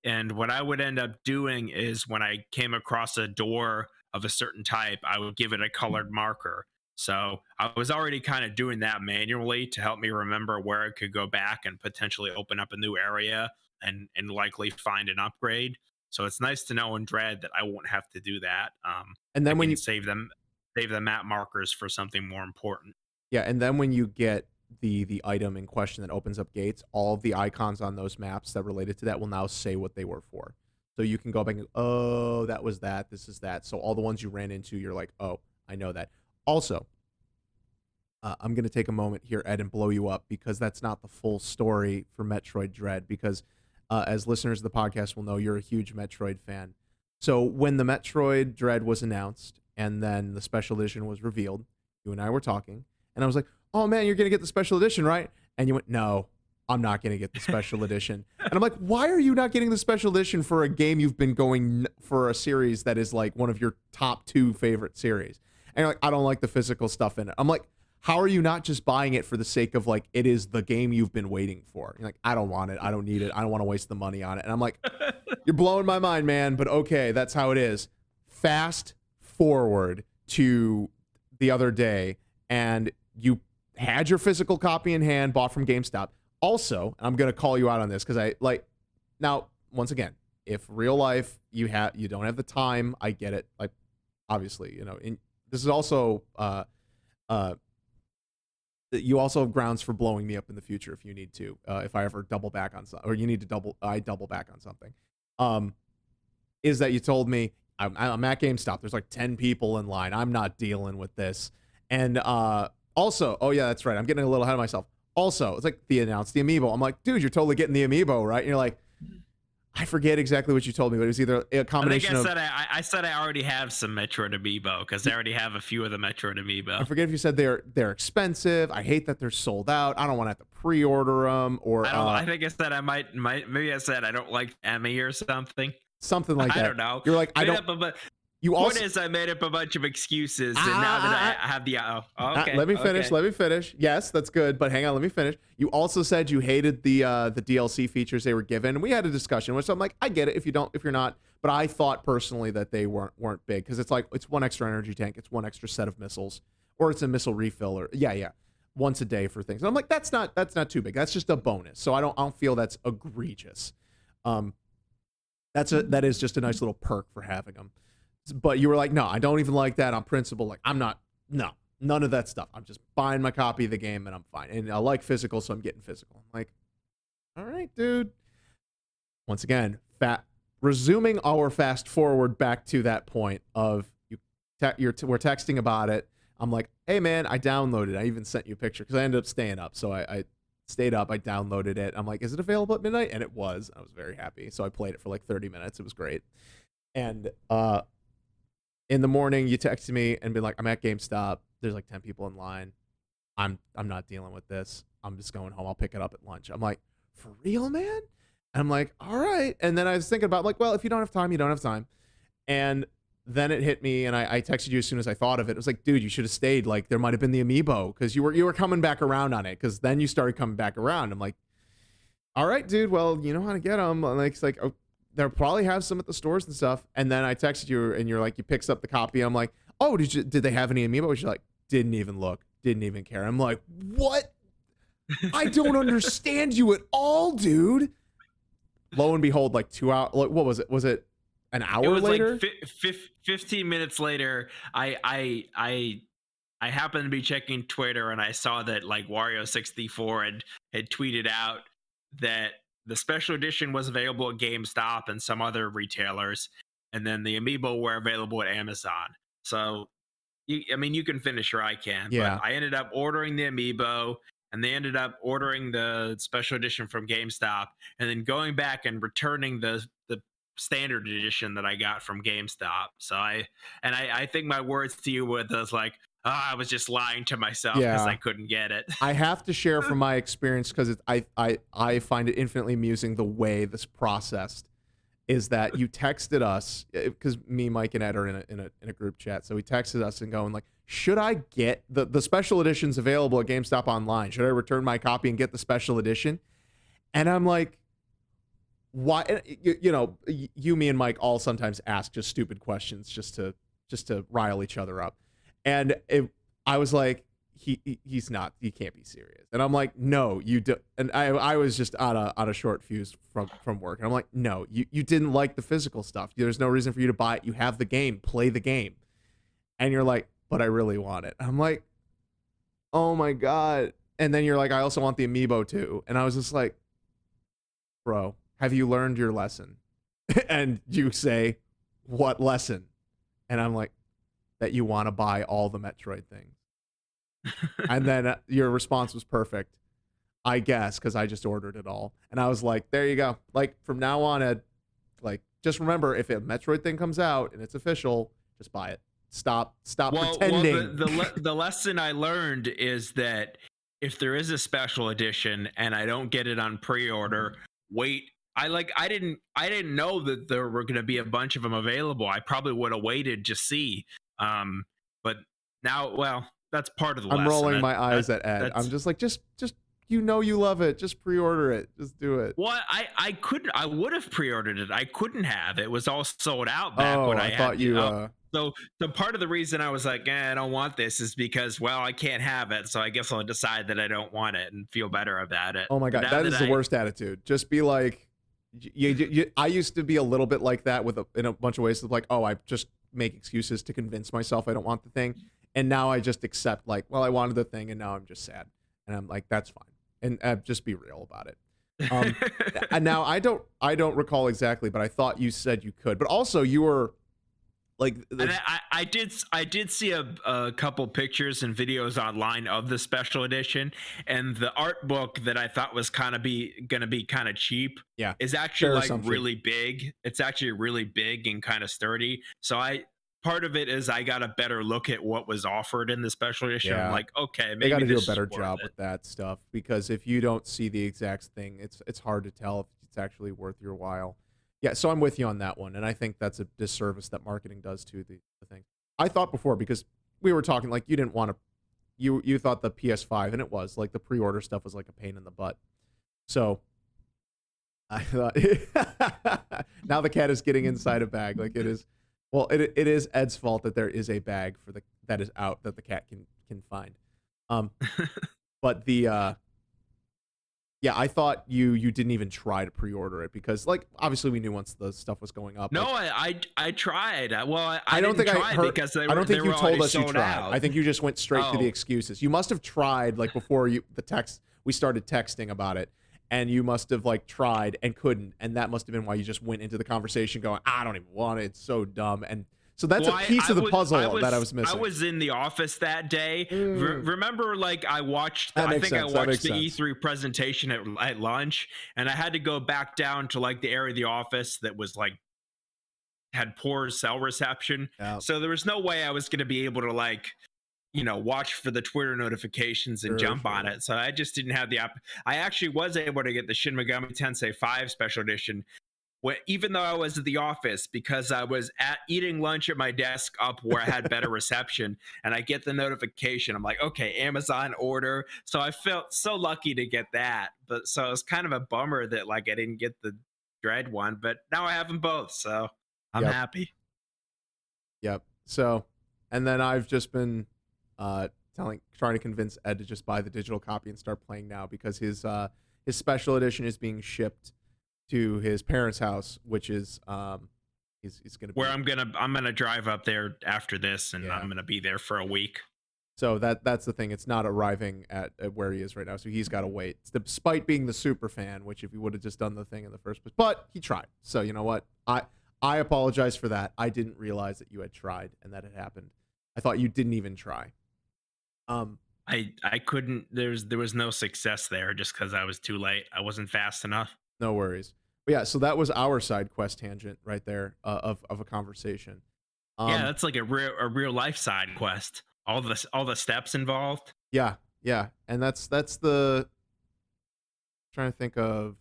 And what I would end up doing is when I came across a door of a certain type, I would give it a colored marker. So I was already kind of doing that manually to help me remember where I could go back and potentially open up a new area and and likely find an upgrade. So it's nice to know in Dread that I won't have to do that. Um, and then when you save them save the map markers for something more important. Yeah, and then when you get the the item in question that opens up gates, all of the icons on those maps that related to that will now say what they were for. So you can go back and oh, that was that, this is that. So all the ones you ran into, you're like, oh, I know that. Also, uh, I'm going to take a moment here, Ed, and blow you up because that's not the full story for Metroid Dread. Because uh, as listeners of the podcast will know, you're a huge Metroid fan. So when the Metroid Dread was announced, and then the special edition was revealed. You and I were talking, and I was like, "Oh man, you're gonna get the special edition, right?" And you went, "No, I'm not gonna get the special edition." And I'm like, "Why are you not getting the special edition for a game you've been going for a series that is like one of your top two favorite series?" And you're like, "I don't like the physical stuff in it." I'm like, how are you not just buying it for the sake of like it is the game you've been waiting for? You're like, I don't want it. I don't need it. I don't want to waste the money on it. And I'm like, you're blowing my mind, man. But okay, that's how it is. Fast forward to the other day and you had your physical copy in hand, bought from GameStop. Also, I'm going to call you out on this because I like now, once again, if real life you have you don't have the time, I get it. Like obviously, you know, in, this is also uh uh you also have grounds for blowing me up in the future if you need to. Uh, if I ever double back on something, or you need to double, I double back on something. Um, is that you told me I'm, I'm at GameStop. There's like 10 people in line. I'm not dealing with this. And uh, also, oh yeah, that's right. I'm getting a little ahead of myself. Also, it's like the announced the amiibo. I'm like, dude, you're totally getting the amiibo, right? And you're like, I forget exactly what you told me, but it was either a combination I of. I said I, I, said I already have some Metroid amiibo because I already have a few of the Metroid amiibo. I forget if you said they're they're expensive. I hate that they're sold out. I don't want to have to pre-order them or. I, uh, I think I said I might might maybe I said I don't like Emmy or something something like that. I don't know. You're like, I don't. but you also, point is, I made up a bunch of excuses, and now that I, I have the oh, okay, let me finish. Okay. Let me finish. Yes, that's good, but hang on, let me finish. You also said you hated the uh, the DLC features they were given. We had a discussion, which I'm like, I get it if you don't, if you're not, but I thought personally that they weren't weren't big because it's like it's one extra energy tank, it's one extra set of missiles, or it's a missile refill, or yeah, yeah, once a day for things. And I'm like, that's not that's not too big. That's just a bonus. So I don't I don't feel that's egregious. Um, that's a that is just a nice little perk for having them. But you were like, no, I don't even like that on principle. Like, I'm not, no, none of that stuff. I'm just buying my copy of the game and I'm fine. And I like physical, so I'm getting physical. I'm like, all right, dude. Once again, fat resuming our fast forward back to that point of you, te- we're texting about it. I'm like, hey man, I downloaded. I even sent you a picture because I ended up staying up. So I, I stayed up. I downloaded it. I'm like, is it available at midnight? And it was. I was very happy. So I played it for like 30 minutes. It was great. And uh, in the morning, you text me and be like, I'm at GameStop. There's like 10 people in line. I'm I'm not dealing with this. I'm just going home. I'll pick it up at lunch. I'm like, for real, man? And I'm like, all right. And then I was thinking about like, well, if you don't have time, you don't have time. And then it hit me and I, I, texted you as soon as I thought of it. It was like, dude, you should have stayed. Like there might have been the amiibo because you were you were coming back around on it. Because then you started coming back around. I'm like, all right, dude. Well, you know how to get them. Like it's like oh, they'll probably have some at the stores and stuff. And then I texted you and you're like, you picks up the copy. I'm like, oh, did you did they have any amiibo? She's like, didn't even look, didn't even care. I'm like, what? I don't understand you at all, dude. Lo and behold, like two hours. Like, what was it? Was it an hour it was later? Like fi- fi- 15 minutes later, I I I I happened to be checking Twitter and I saw that like Wario64 had had tweeted out that the special edition was available at GameStop and some other retailers, and then the amiibo were available at Amazon. So, you, I mean, you can finish or I can. Yeah. But I ended up ordering the amiibo, and they ended up ordering the special edition from GameStop, and then going back and returning the the standard edition that I got from GameStop. So I and I, I think my words to you were was like, oh, I was just lying to myself because Yeah. I couldn't get it. I have to share from my experience because I, I I find it infinitely amusing the way this processed is that you texted us eh, because me, Mike, and Ed are in a, in a in a group chat. So he texted us and going like, "Should I get the the special editions available at GameStop online? Should I return my copy and get the special edition?" And I'm like, "Why?" Eh, you, you know, you, me, and Mike all sometimes ask just stupid questions just to just to rile each other up. And it, I was like, he, he he's not he can't be serious. And i'm like no you do and i i was just on a on a short fuse from from work. And i'm like no you you didn't like the physical stuff. There's no reason for you to buy it. You have the game. Play the game. And you're like but i really want it. I'm like oh my god. And then you're like i also want the amiibo too. And i was just like bro have you learned your lesson? And you say what lesson? And i'm like that you want to buy all the metroid things and then uh, your response was perfect i guess because i just ordered it all and i was like there you go like from now on ed like just remember if a metroid thing comes out and it's official just buy it stop stop pretending Well, the, the, le- the lesson I learned is that if there is a special edition and I don't get it on pre-order, wait. I like I didn't I didn't know that there were going to be a bunch of them available. I probably would have waited to see. Um, but now, well, that's part of the. i'm rolling That- my eyes that- at ed i'm just like just just you know you love it just pre-order it just do it Well, I I couldn't. I would have pre-ordered it. I couldn't have. It was all sold out back oh when I, i thought the- you uh, uh So, so part of the reason I was like, eh, I don't want this is because, well, I can't have it. So I guess I'll decide that I don't want it and feel better about it. Oh my god, Now that is the I- worst attitude. Just be like, you, you, you, I used to be a little bit like that with a, in a bunch of ways. Of like, oh, I just make excuses to convince myself I don't want the thing, and now I just accept like, well, I wanted the thing, and now I'm just sad, and I'm like, that's fine, and uh, just be real about it. Um, and now I don't, I don't recall exactly, but I thought you said you could, but also you were like, the, I, I I did I did see a, a couple pictures and videos online of the special edition and the art book that I thought was kind of be gonna be kind of cheap. Yeah, is actually like assumption. really big. It's actually really big and kind of sturdy. So I part of it is I got a better look at what was offered in the special edition. Yeah. I'm like, okay, maybe they got to do a better job it. with that stuff because if you don't see the exact thing, it's it's hard to tell if it's actually worth your while. Yeah, so I'm with you on that one, and I think that's a disservice that marketing does to the, the thing. I thought before because we were talking like you didn't want to, you you thought the PS5 and it was like the pre-order stuff was like a pain in the butt. So I thought now the cat is getting inside a bag like it is. Well, it it is Ed's fault that there is a bag for the that is out that the cat can can find. Um, but the uh, yeah, I thought you you didn't even try to pre-order it because like obviously we knew once the stuff was going up. No, like, I, I I tried. Well, I, I don't didn't think I heard- because they I don't think you told us you tried. out. I think you just went straight to the Oh. excuses. You must have tried like before you the text we started texting about it, and you must have like tried and couldn't, and that must have been why you just went into the conversation going, I don't even want it. It's so dumb. And so that's Well, a I- piece I of the was- puzzle that I was missing. I was in the office that day. Re- Mm. remember, like I watched. That I think sense, I watched the sense. E3 presentation at, at lunch, and I had to go back down to like the area of the office that was like had poor cell reception. Yeah. So there was no way I was going to be able to like, you know, watch for the Twitter notifications and Sure, jump on it. So I just didn't have the app. I actually was able to get the Shin Megami Tensei 5 special edition. When, even though I was at the office because I was at eating lunch at my desk up where I had better reception and I get the notification I'm like okay Amazon order so I felt so lucky to get that but so it's kind of a bummer that like I didn't get the dread one but now I have them both so I'm Yep. happy Yep. So, and then I've just been uh, telling, trying to convince Ed to just buy the digital copy and start playing now because his uh, his special edition is being shipped to his parents' house, which is um, he's he's gonna be where I'm gonna I'm gonna drive up there after this and Yeah. I'm gonna be there for a week So that that's the thing. It's not arriving at, at where he is right now. So he's got to wait, despite being the super fan. Which if he would have just done the thing in the first place, but he tried. So you know what? I I apologize for that. I didn't realize that you had tried and that had happened. I thought you didn't even try. Um, I I couldn't. There's there was no success there just because I was too late. I wasn't fast enough. No worries. But yeah, so that was our side quest tangent right there uh, of of a conversation. Um, yeah, that's like a real a real life side quest. All the all the steps involved. Yeah, yeah, and that's that's the. trying to think of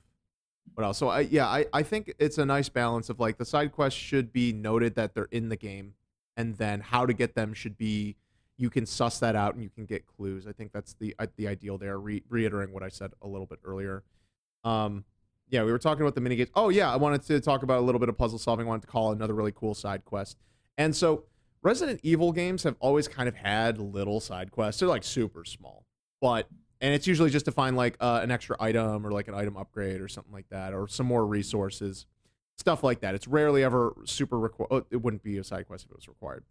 what else. So I yeah I I think it's a nice balance of like the side quests should be noted that they're in the game, and then how to get them should be you can suss that out and you can get clues. I think that's the uh, the ideal there. Re- reiterating what I said a little bit earlier. Um, yeah, we were talking about the mini games. Oh yeah, I wanted to talk about a little bit of puzzle solving. I wanted to call another really cool side quest. And so Resident Evil games have always kind of had little side quests. They're like super small, but and it's usually just to find like uh, an extra item or like an item upgrade or something like that, or some more resources, stuff like that. It's rarely ever super required. Oh, it wouldn't be a side quest if it was required.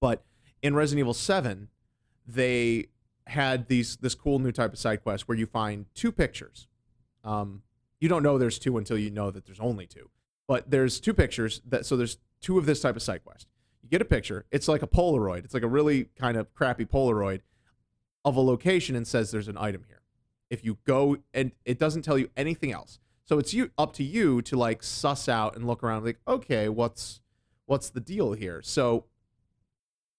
But in Resident Evil 7, they had these this cool new type of side quest where you find two pictures. Um, you don't know there's two until you know that there's only two. But there's two pictures that so there's two of this type of side quest. You get a picture. It's like a Polaroid. It's like a really kind of crappy Polaroid of a location and says there's an item here. If you go and it doesn't tell you anything else. So it's you up to you to like suss out and look around like, okay, what's what's the deal here? So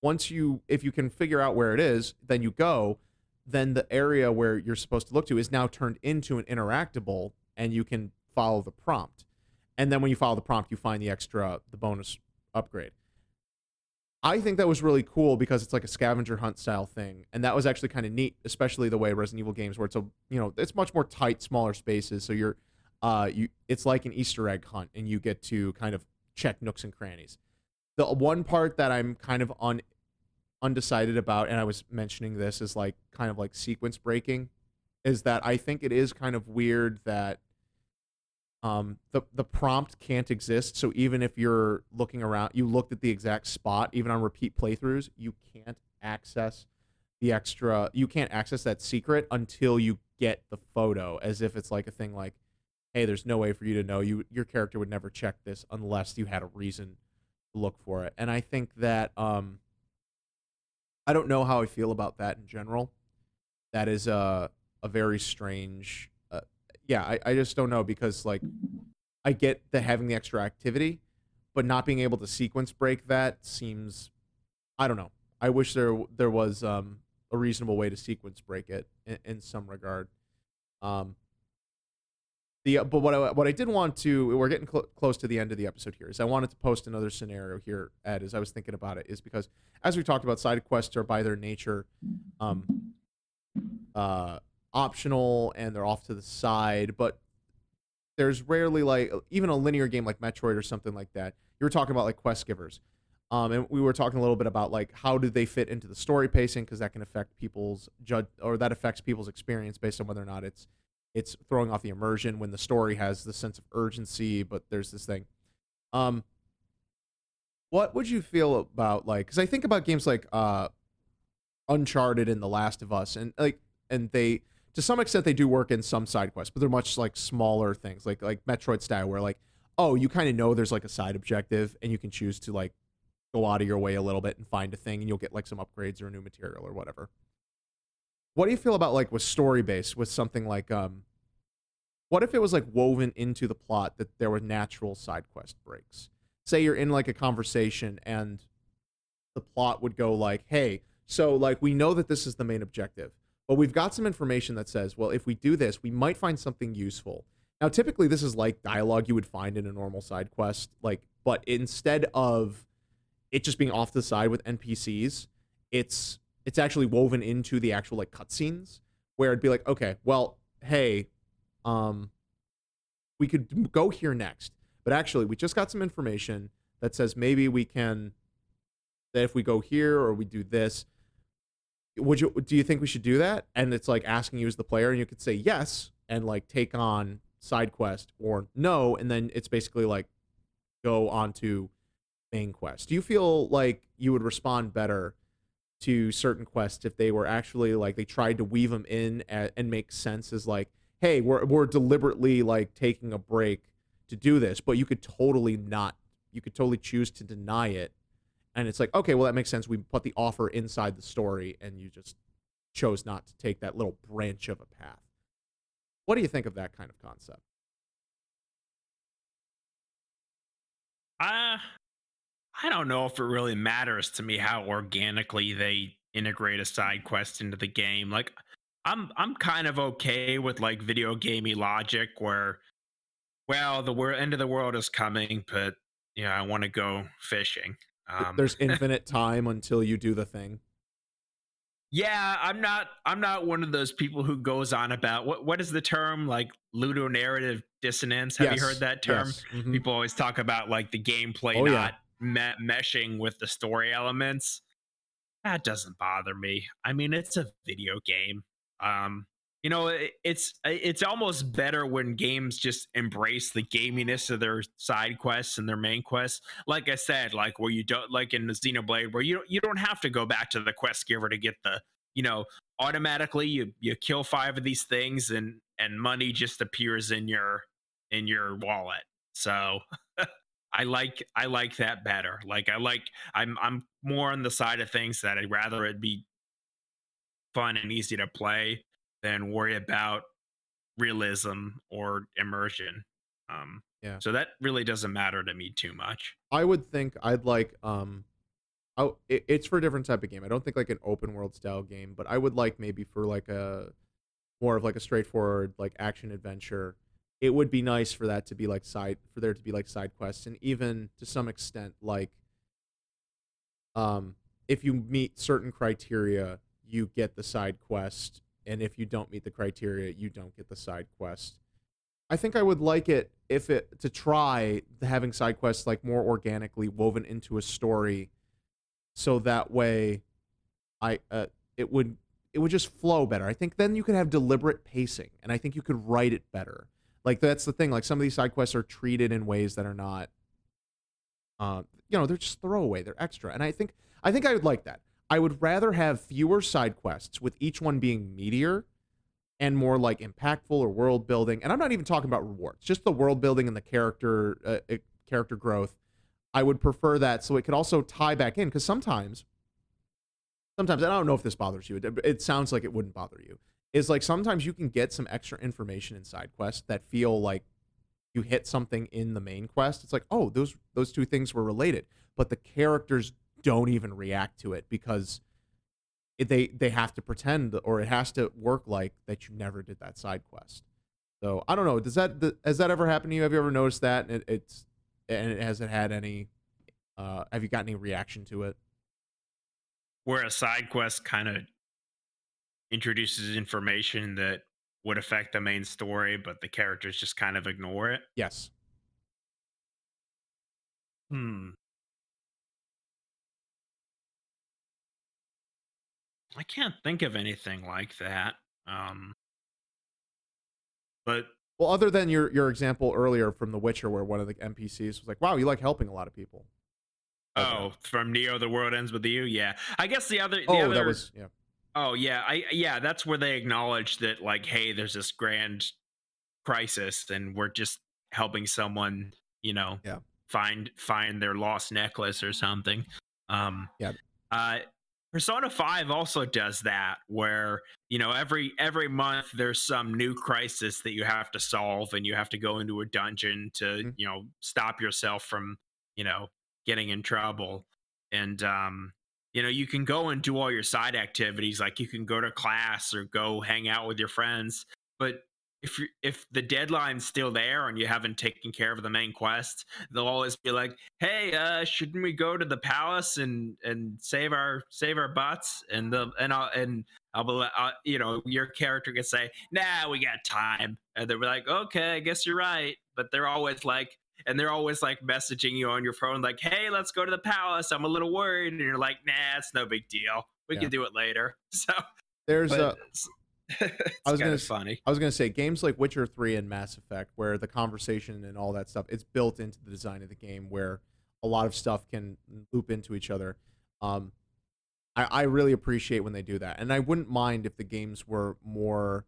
once you if you can figure out where it is then you go then the area where you're supposed to look to is now turned into an interactable and you can follow the prompt. And then when you follow the prompt you find the extra the bonus upgrade. I think that was really cool because it's like a scavenger hunt style thing and that was actually kind of neat especially the way resident evil games where it's a you know it's much more tight smaller spaces so you're uh you it's like an easter egg hunt and you get to kind of check nooks and crannies. The one part that I'm kind of un, undecided about, and I was mentioning this is like kind of like sequence breaking, is that I think it is kind of weird that um the the prompt can't exist. So even if you're looking around, you looked at the exact spot, even on repeat playthroughs, you can't access the extra. You can't access that secret until you get the photo, as if it's like a thing like, hey, there's no way for you to know. You your character would never check this unless you had a reason to look for it. And I think that um I don't know how I feel about that in general. That is a a very strange. Uh, yeah, I, I just don't know because like I get the having the extra activity, but not being able to sequence break that seems. I don't know. I wish there there was um, a reasonable way to sequence break it in, in some regard. Um, the but what I what I did want to we're getting cl- close to the end of the episode here is I wanted to post another scenario here Ed as I was thinking about it is because as we talked about side quests are by their nature um uh optional and they're off to the side but there's rarely like even a linear game like Metroid or something like that you were talking about like quest givers. Um and we were talking a little bit about like how do they fit into the story pacing because that can affect people's judge or that affects people's experience based on whether or not it's it's throwing off the immersion when the story has the sense of urgency but there's this thing. Um what would you feel about like because i think about games like uh uncharted and the last of us and like and they to some extent they do work in some side quests but they're much like smaller things like like metroid style where like oh you kind of know there's like a side objective and you can choose to like go out of your way a little bit and find a thing and you'll get like some upgrades or new material or whatever. What do you feel about like with story based with something like um what if it was like woven into the plot that there were natural side quest breaks? Say you're in like a conversation and the plot would go like hey so like we know that this is the main objective but we've got some information that says well if we do this we might find something useful. Now typically this is like dialogue you would find in a normal side quest like but instead of it just being off to the side with npcs it's it's actually woven into the actual like cutscenes where it'd be like, okay, well, hey, um, we could go here next, but actually, we just got some information that says maybe we can that if we go here or we do this, would you do you think we should do that? And it's like asking you as the player, and you could say yes and like take on side quest or no, and then it's basically like go on to main quest. Do you feel like you would respond better to certain quests if they were actually like they tried to weave them in a- and make sense as like, hey, we're we're deliberately like taking a break to do this, but you could totally not, you could totally choose to deny it, and it's like, okay, well that makes sense. We put the offer inside the story, and you just chose not to take that little branch of a path. What do you think of that kind of concept? Uh, I don't know if it really matters to me how organically they integrate a side quest into the game. Like, I'm I'm kind of okay with like video gamey logic where, well, the wor- end of the world is coming, but yeah, I want to go fishing. Um, There's infinite time until you do the thing. Yeah, I'm not I'm not one of those people who goes on about what what is the term like ludonarrative dissonance? Have you heard that term? yes, mhm. People always talk about like the gameplay Oh, yeah. not me- meshing with the story elements. That doesn't bother me. I mean, it's a video game. Um, you know, it's it's almost better when games just embrace the gaminess of their side quests and their main quests. Like I said, like where you don't like in the Xenoblade, where you don't, you don't have to go back to the quest giver to get the you know automatically you you kill five of these things and and money just appears in your in your wallet. So I like I like that better. Like I like I'm I'm more on the side of things that I'd rather it be fun and easy to play than worry about realism or immersion. Um Yeah. so that really doesn't matter to me too much. I would think I'd like um oh it, it's for a different type of game. I don't think like an open world style game, but I would like maybe for like a more of like a straightforward like action adventure. It would be nice for that to be like side for there to be like side quests and even to some extent like um if you meet certain criteria, you get the side quest and if you don't meet the criteria, you don't get the side quest. I think I would like it if it to try having side quests like more organically woven into a story, so that way, I uh, it would it would just flow better. I think then you could have deliberate pacing, and I think you could write it better. Like that's the thing. Like some of these side quests are treated in ways that are not, uh, you know, they're just throwaway. They're extra, and I think I think I would like that. I would rather have fewer side quests with each one being meatier and more like impactful or world building. And I'm not even talking about rewards, just the world building and the character uh, uh, character growth. I would prefer that so it could also tie back in because sometimes, sometimes I don't know if this bothers you. It, it sounds like it wouldn't bother you. Is like sometimes you can get some extra information in side quests that feel like you hit something in the main quest. It's like oh those those two things were related, but the characters don't even react to it because it, they they have to pretend or it has to work like that you never did that side quest. So I don't know. Does that th- has that ever happened to you? Have you ever noticed that? And it, it's and it, has it had any? Uh, have you got any reaction to it? Where a side quest kind of introduces information that would affect the main story, but the characters just kind of ignore it. Yes. Hmm. I can't think of anything like that. Um, but Well, other than your your example earlier from The Witcher, where one of the NPCs was like, "Wow, you like helping a lot of people." Okay. oh, from Neo, the world ends with you. Yeah, I guess the other. The oh, other, that was yeah. Oh yeah, I yeah, that's where they acknowledge that like, hey, there's this grand crisis, and we're just helping someone, you know, Yeah. find find their lost necklace or something. Um, Yeah. Uh, Persona Five also does that, where you know every every month there's some new crisis that you have to solve, and you have to go into a dungeon to Mhm. you know stop yourself from you know getting in trouble, and um, you know you can go and do all your side activities like you can go to class or go hang out with your friends but if you if the deadline's still there and you haven't taken care of the main quest they'll always be like hey uh shouldn't we go to the palace and and save our save our butts? And the and i'll and i'll be like uh, you know your character can say nah we got time. And they'll be like okay i guess you're right. But they're always like and they're always like messaging you on your phone like hey let's go to the palace. I'm a little worried. And you're like nah it's no big deal. We Yeah. can do it later. So There's but a I was gonna funny I was gonna say games like Witcher Three and Mass Effect, where the conversation and all that stuff, it's built into the design of the game, where a lot of stuff can loop into each other. Um, I, I really appreciate when they do that, and I wouldn't mind if the games were more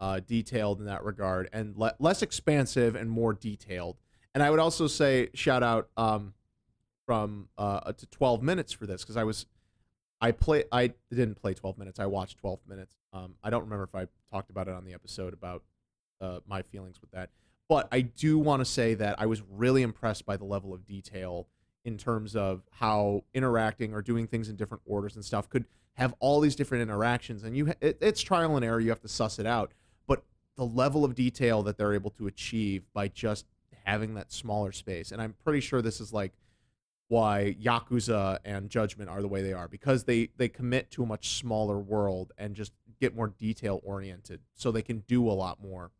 uh, detailed in that regard and le- less expansive and more detailed. And I would also say shout out um, from uh, to 12 minutes for this because I was I play I didn't play 12 minutes. I watched 12 minutes. Um, I don't remember if I talked about it on the episode about uh, my feelings with that. But I do want to say that I was really impressed by the level of detail in terms of how interacting or doing things in different orders and stuff could have all these different interactions and you it, it's trial and error you have to suss it out but the level of detail that they're able to achieve by just having that smaller space and i'm pretty sure this is like why yakuza and judgment are the way they are because they they commit to a much smaller world and just get more detail oriented so they can do a lot more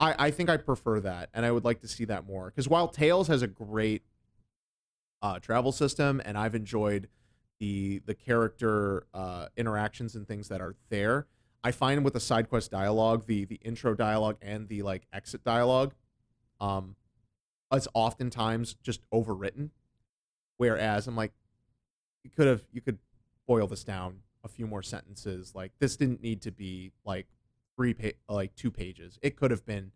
i i think i prefer that and i would like to see that more because while tales has a great uh, travel system, and I've enjoyed the the character uh, interactions and things that are there. I find with the side quest dialogue, the the intro dialogue and the like exit dialogue, um, it's oftentimes just overwritten. Whereas I'm like, you could have you could boil this down a few more sentences. Like this didn't need to be like three pa- like two pages. It could have been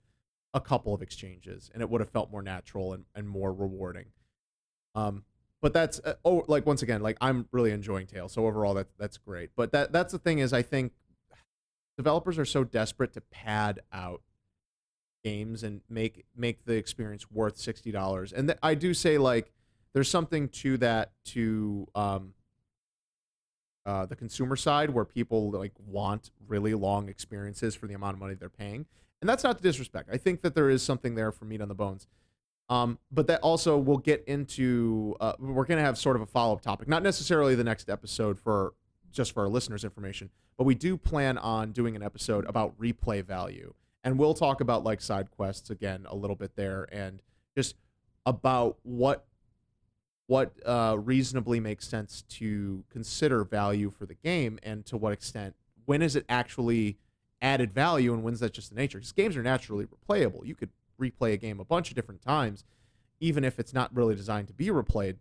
a couple of exchanges, and it would have felt more natural and, and more rewarding. Um, but that's uh, oh, like once again, like I'm really enjoying Tales, so overall that that's great. But that that's the thing is, I think developers are so desperate to pad out games and make make the experience worth sixty dollars. And th- I do say like there's something to that to um, uh, the consumer side where people like want really long experiences for the amount of money they're paying, and that's not to disrespect. I think that there is something there for meat on the bones. Um, but that also will get into uh, we're going to have sort of a follow up topic, not necessarily the next episode for just for our listeners' information, but we do plan on doing an episode about replay value, and we'll talk about like side quests again a little bit there, and just about what what uh, reasonably makes sense to consider value for the game, and to what extent when is it actually added value, and when's that just the nature? Because games are naturally replayable. You could replay a game a bunch of different times, even if it's not really designed to be replayed.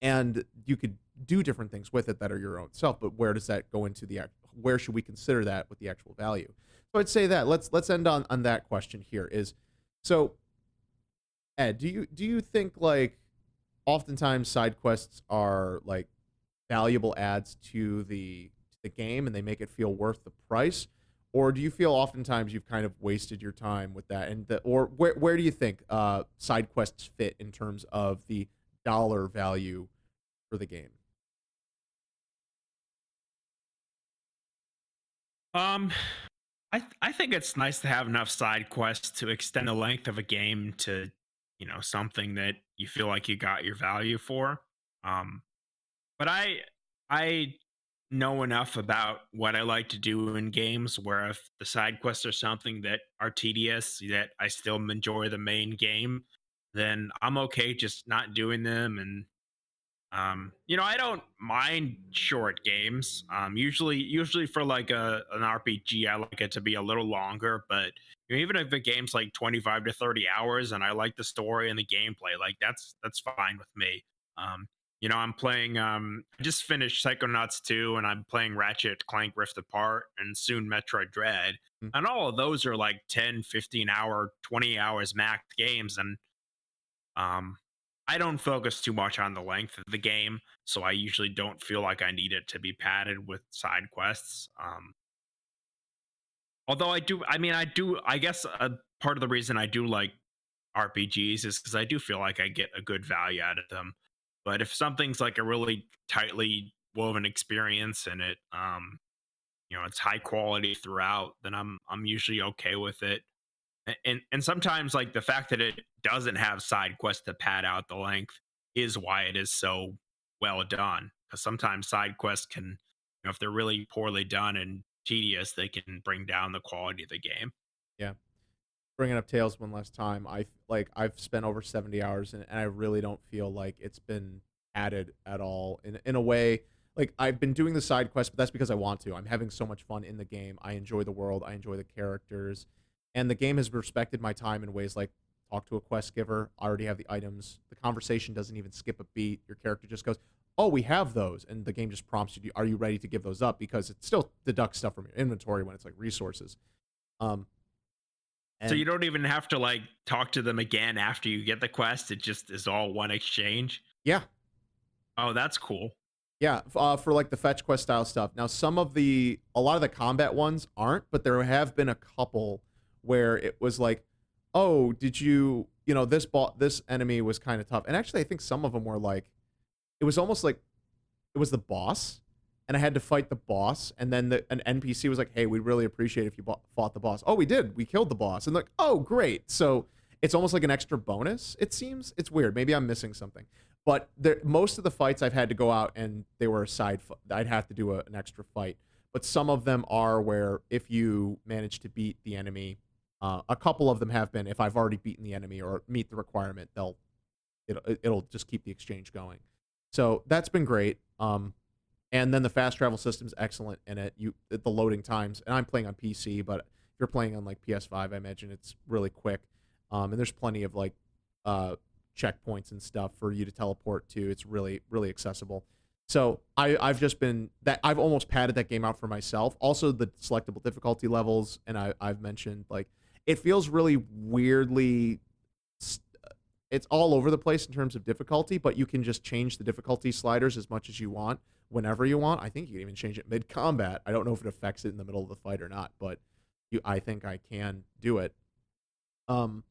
And you could do different things with it that are your own self. But where does that go into the act where should we consider that with the actual value? So I'd say that let's let's end on on that question here. Is so Ed, do you do you think like oftentimes side quests are like valuable adds to the to the game and they make it feel worth the price? or do you feel oftentimes you've kind of wasted your time with that and the, or where, where do you think uh, side quests fit in terms of the dollar value for the game um i th- i think it's nice to have enough side quests to extend the length of a game to you know something that you feel like you got your value for um but i i know enough about what I like to do in games where if the side quests are something that are tedious, that I still enjoy the main game, then I'm okay just not doing them. And, um, you know, I don't mind short games. Um, usually, usually for like a, an RPG, I like it to be a little longer, but you know, even if the game's like 25 to 30 hours and I like the story and the gameplay, like that's, that's fine with me. Um, you know, I'm playing. Um, I just finished Psychonauts 2, and I'm playing Ratchet Clank Rift Apart, and soon Metroid Dread, mm-hmm. and all of those are like 10, 15 hour, 20 hours max games, and um, I don't focus too much on the length of the game, so I usually don't feel like I need it to be padded with side quests. Um, although I do, I mean, I do. I guess a part of the reason I do like RPGs is because I do feel like I get a good value out of them. But if something's like a really tightly woven experience and it um you know it's high quality throughout, then I'm I'm usually okay with it. And and sometimes like the fact that it doesn't have side quests to pad out the length is why it is so well done. Because sometimes side quests can, you know, if they're really poorly done and tedious, they can bring down the quality of the game. Yeah bringing up Tales one last time, I like I've spent over 70 hours and, and I really don't feel like it's been added at all in in a way like I've been doing the side quests but that's because I want to. I'm having so much fun in the game. I enjoy the world, I enjoy the characters, and the game has respected my time in ways like talk to a quest giver. I already have the items. The conversation doesn't even skip a beat. Your character just goes, oh, we have those, and the game just prompts you, are you ready to give those up? Because it still deducts stuff from your inventory when it's like resources. Um, so you don't even have to like talk to them again after you get the quest. It just is all one exchange. Yeah. Oh, that's cool. Yeah, uh, for like the fetch quest style stuff. Now, some of the, a lot of the combat ones aren't, but there have been a couple where it was like, oh, did you, you know, this bot, this enemy was kind of tough. And actually, I think some of them were like, it was almost like it was the boss, and I had to fight the boss, and then the, an NPC was like, hey, we'd really appreciate if you bought, fought the boss. Oh, we did. We killed the boss, and like, oh, great. So it's almost like an extra bonus. It seems it's weird. Maybe I'm missing something. But there, most of the fights I've had to go out and they were a side. I'd have to do a, an extra fight. But some of them are where if you manage to beat the enemy, uh, a couple of them have been if I've already beaten the enemy or meet the requirement, they'll it'll, it'll just keep the exchange going. So that's been great. Um, and then the fast travel system's excellent in it. You the loading times, and I'm playing on PC, but if you're playing on like PS5, I imagine it's really quick. Um, and there's plenty of like uh, checkpoints and stuff for you to teleport to. It's really really accessible. So I I've just been that I've almost padded that game out for myself. Also the selectable difficulty levels, and I I've mentioned like it feels really weirdly it's all over the place in terms of difficulty, but you can just change the difficulty sliders as much as you want whenever you want. I think you can even change it mid combat. I don't know if it affects it in the middle of the fight or not, but you, I think I can do it. Um,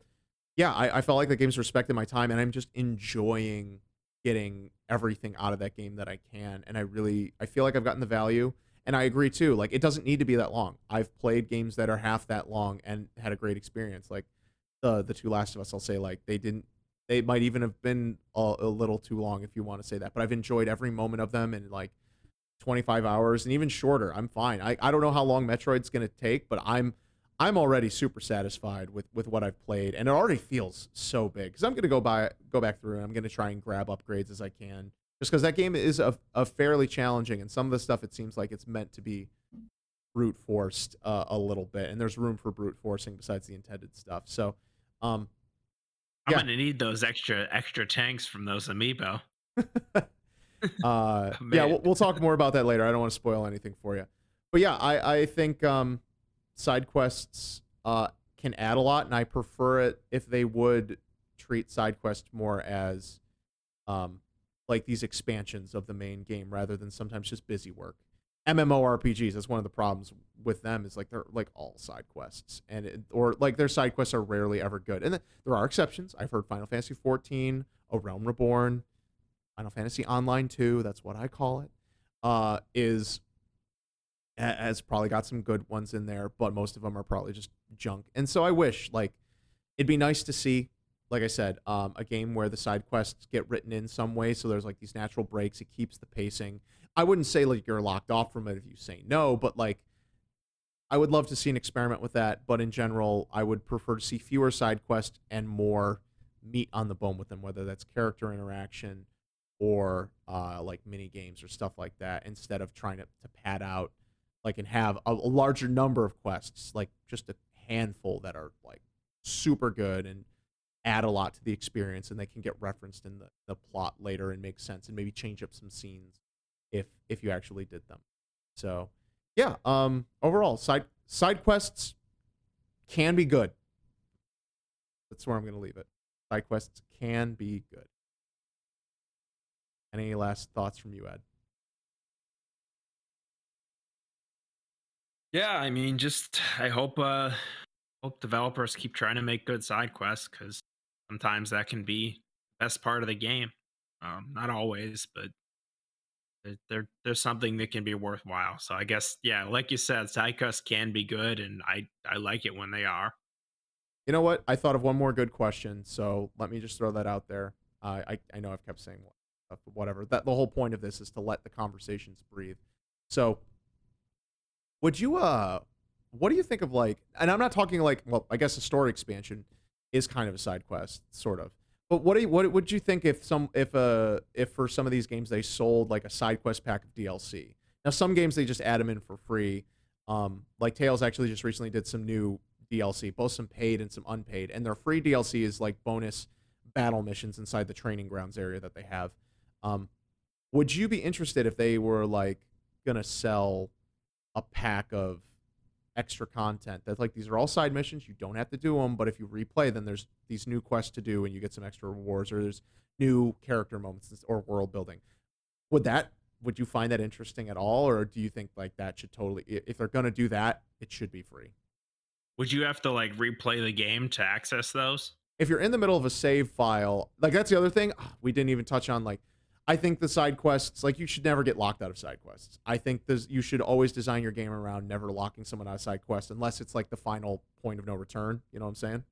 yeah, I, I felt like the game's respected my time, and I'm just enjoying getting everything out of that game that I can. And I really, I feel like I've gotten the value. And I agree too. Like it doesn't need to be that long. I've played games that are half that long and had a great experience. Like the the two Last of Us, I'll say like they didn't they might even have been a, a, little too long if you want to say that but i've enjoyed every moment of them in like 25 hours and even shorter i'm fine i, I don't know how long metroid's to take but i'm i'm already super satisfied with with what i've played and it already feels so big because i'm to go by go back through and i'm to try and grab upgrades as i can just because that game is a, a fairly challenging and some of the stuff it seems like it's meant to be brute forced uh, a little bit and there's room for brute forcing besides the intended stuff so um I'm gonna need those extra extra tanks from those amiibo. uh, oh, yeah, we'll, we'll, talk more about that later. I don't want to spoil anything for you, but yeah, I I think um, side quests uh, can add a lot, and I prefer it if they would treat side quests more as um, like these expansions of the main game rather than sometimes just busy work. MMORPGs. That's one of the problems with them. Is like they're like all side quests, and it, or like their side quests are rarely ever good. And there are exceptions. I've heard Final Fantasy 14, A Realm Reborn, Final Fantasy Online 2. That's what I call it. Uh, is has probably got some good ones in there, but most of them are probably just junk. And so I wish like it'd be nice to see, like I said, um, a game where the side quests get written in some way, so there's like these natural breaks. It keeps the pacing I wouldn't say like you're locked off from it if you say no, but like I would love to see an experiment with that. But in general, I would prefer to see fewer side quests and more meat on the bone with them, whether that's character interaction or uh, like mini games or stuff like that, instead of trying to, to pad out like and have a, a larger number of quests, like just a handful that are like super good and add a lot to the experience and they can get referenced in the, the plot later and make sense and maybe change up some scenes if if you actually did them. So yeah, um, overall side side quests can be good. That's where I'm to leave it. Side quests can be good. Any last thoughts from you, Ed? Yeah, I mean, just I hope uh hope developers keep trying to make good side quests because sometimes that can be the best part of the game. Um, not always, but there there's something that can be worthwhile. So I guess yeah, like you said, side can be good, and I I like it when they are. You know what? I thought of one more good question, so let me just throw that out there. Uh, I I know I've kept saying whatever. That the whole point of this is to let the conversations breathe. So, would you uh, what do you think of like? And I'm not talking like well, I guess a story expansion is kind of a side quest, sort of. But what you, what would you think if some if uh if for some of these games they sold like a side quest pack of DLC? Now some games they just add them in for free. Um, like Tales actually just recently did some new DLC, both some paid and some unpaid, and their free DLC is like bonus battle missions inside the training grounds area that they have. Um, would you be interested if they were like gonna sell a pack of extra content that's like these are all side missions you don't have to do them but if you replay then there's these new quests to do and you get some extra rewards or there's new character moments or world building. Would that would you find that interesting at all or do you think like that should totally if they're going to do that it should be free? Would you have to like replay the game to access those? If you're in the middle of a save file like that's the other thing ah, we didn't even touch on like I think the side quests, like you should never get locked out of side quests. I think this you should always design your game around never locking someone out of side quests unless it's like the final point of no return. You know what I'm saying?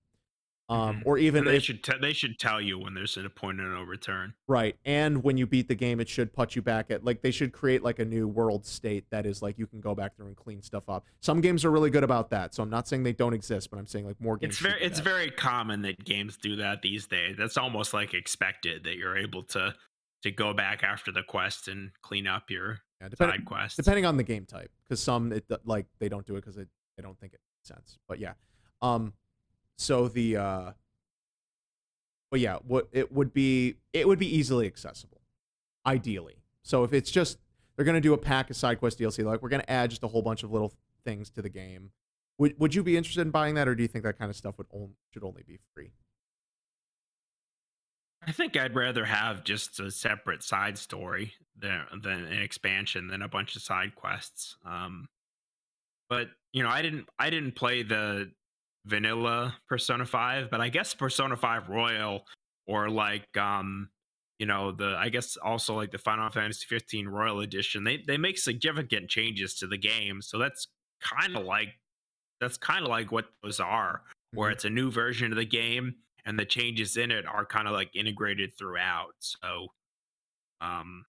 Um, mm-hmm. or even they if, should te- they should tell you when there's a point of no return. Right, and when you beat the game, it should put you back at like they should create like a new world state that is like you can go back through and clean stuff up. Some games are really good about that, so I'm not saying they don't exist, but I'm saying like more games. It's very it's that. very common that games do that these days. That's almost like expected that you're able to to go back after the quest and clean up your yeah, depend- side quest. Depending on the game type, because some it like they don't do it because they, they don't think it makes sense. But yeah, um, so the uh, but yeah, what it would be it would be easily accessible, ideally. So if it's just they're gonna do a pack of side quest DLC, like we're gonna add just a whole bunch of little things to the game. Would would you be interested in buying that, or do you think that kind of stuff would only, should only be free? I think I'd rather have just a separate side story than than an expansion than a bunch of side quests. Um, but you know, I didn't I didn't play the vanilla Persona 5, but I guess Persona 5 Royal or like um you know the I guess also like the Final Fantasy 15 Royal Edition, they they make significant changes to the game. So that's kind of like that's kind of like what those are, where mm-hmm. it's a new version of the game and the changes in it are kind of like integrated throughout. So, um,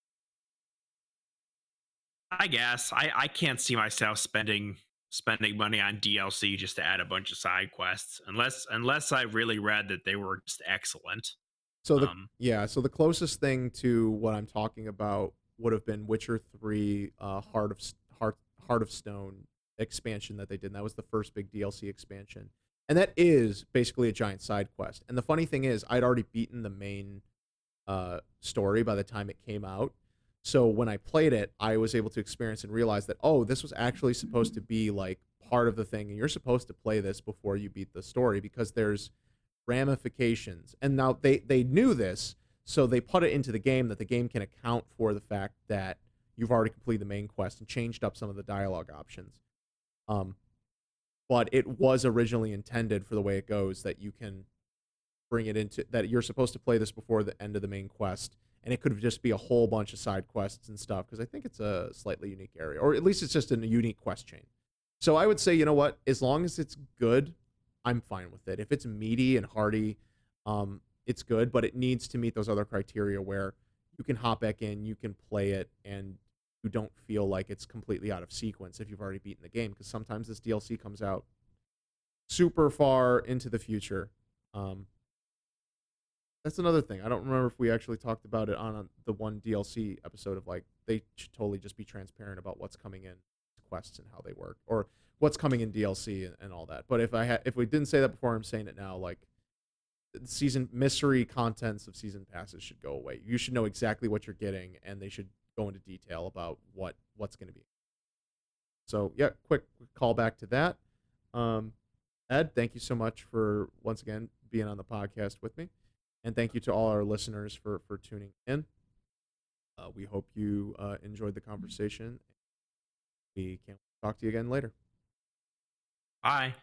I guess I I can't see myself spending spending money on DLC just to add a bunch of side quests unless unless I really read that they were just excellent. So the um, yeah, so the closest thing to what I'm talking about would have been Witcher 3 uh Heart of Heart Heart of Stone expansion that they did. And that was the first big DLC expansion and that is basically a giant side quest. And the funny thing is, I'd already beaten the main uh, story by the time it came out. So when I played it, I was able to experience and realize that oh, this was actually supposed to be like part of the thing, and you're supposed to play this before you beat the story because there's ramifications. And now they they knew this, so they put it into the game that the game can account for the fact that you've already completed the main quest and changed up some of the dialogue options. Um, but it was originally intended for the way it goes that you can bring it into that you're supposed to play this before the end of the main quest and it could just be a whole bunch of side quests and stuff because i think it's a slightly unique area or at least it's just a unique quest chain. So i would say you know what? As long as it's good i'm fine with it. If it's meaty and hearty um, it's good but it needs to meet those other criteria where you can hop back in you can play it and you don't feel like it's completely out of sequence if you've already beaten the game because sometimes this DLC comes out super far into the future. Um, that's another thing. I don't remember if we actually talked about it on a, the one DLC episode of like they should totally just be transparent about what's coming in quests and how they work or what's coming in DLC and, and all that. But if I had if we didn't say that before, I'm saying it now. Like season mystery contents of season passes should go away. You should know exactly what you're getting, and they should go into detail about what what's going to be. So yeah, quick call back to that. Um, Ed, thank you so much for once again being on the podcast with me, and thank you to all our listeners for for tuning in. Uh, we hope you uh, enjoyed the conversation. We can't talk to you again later. Bye.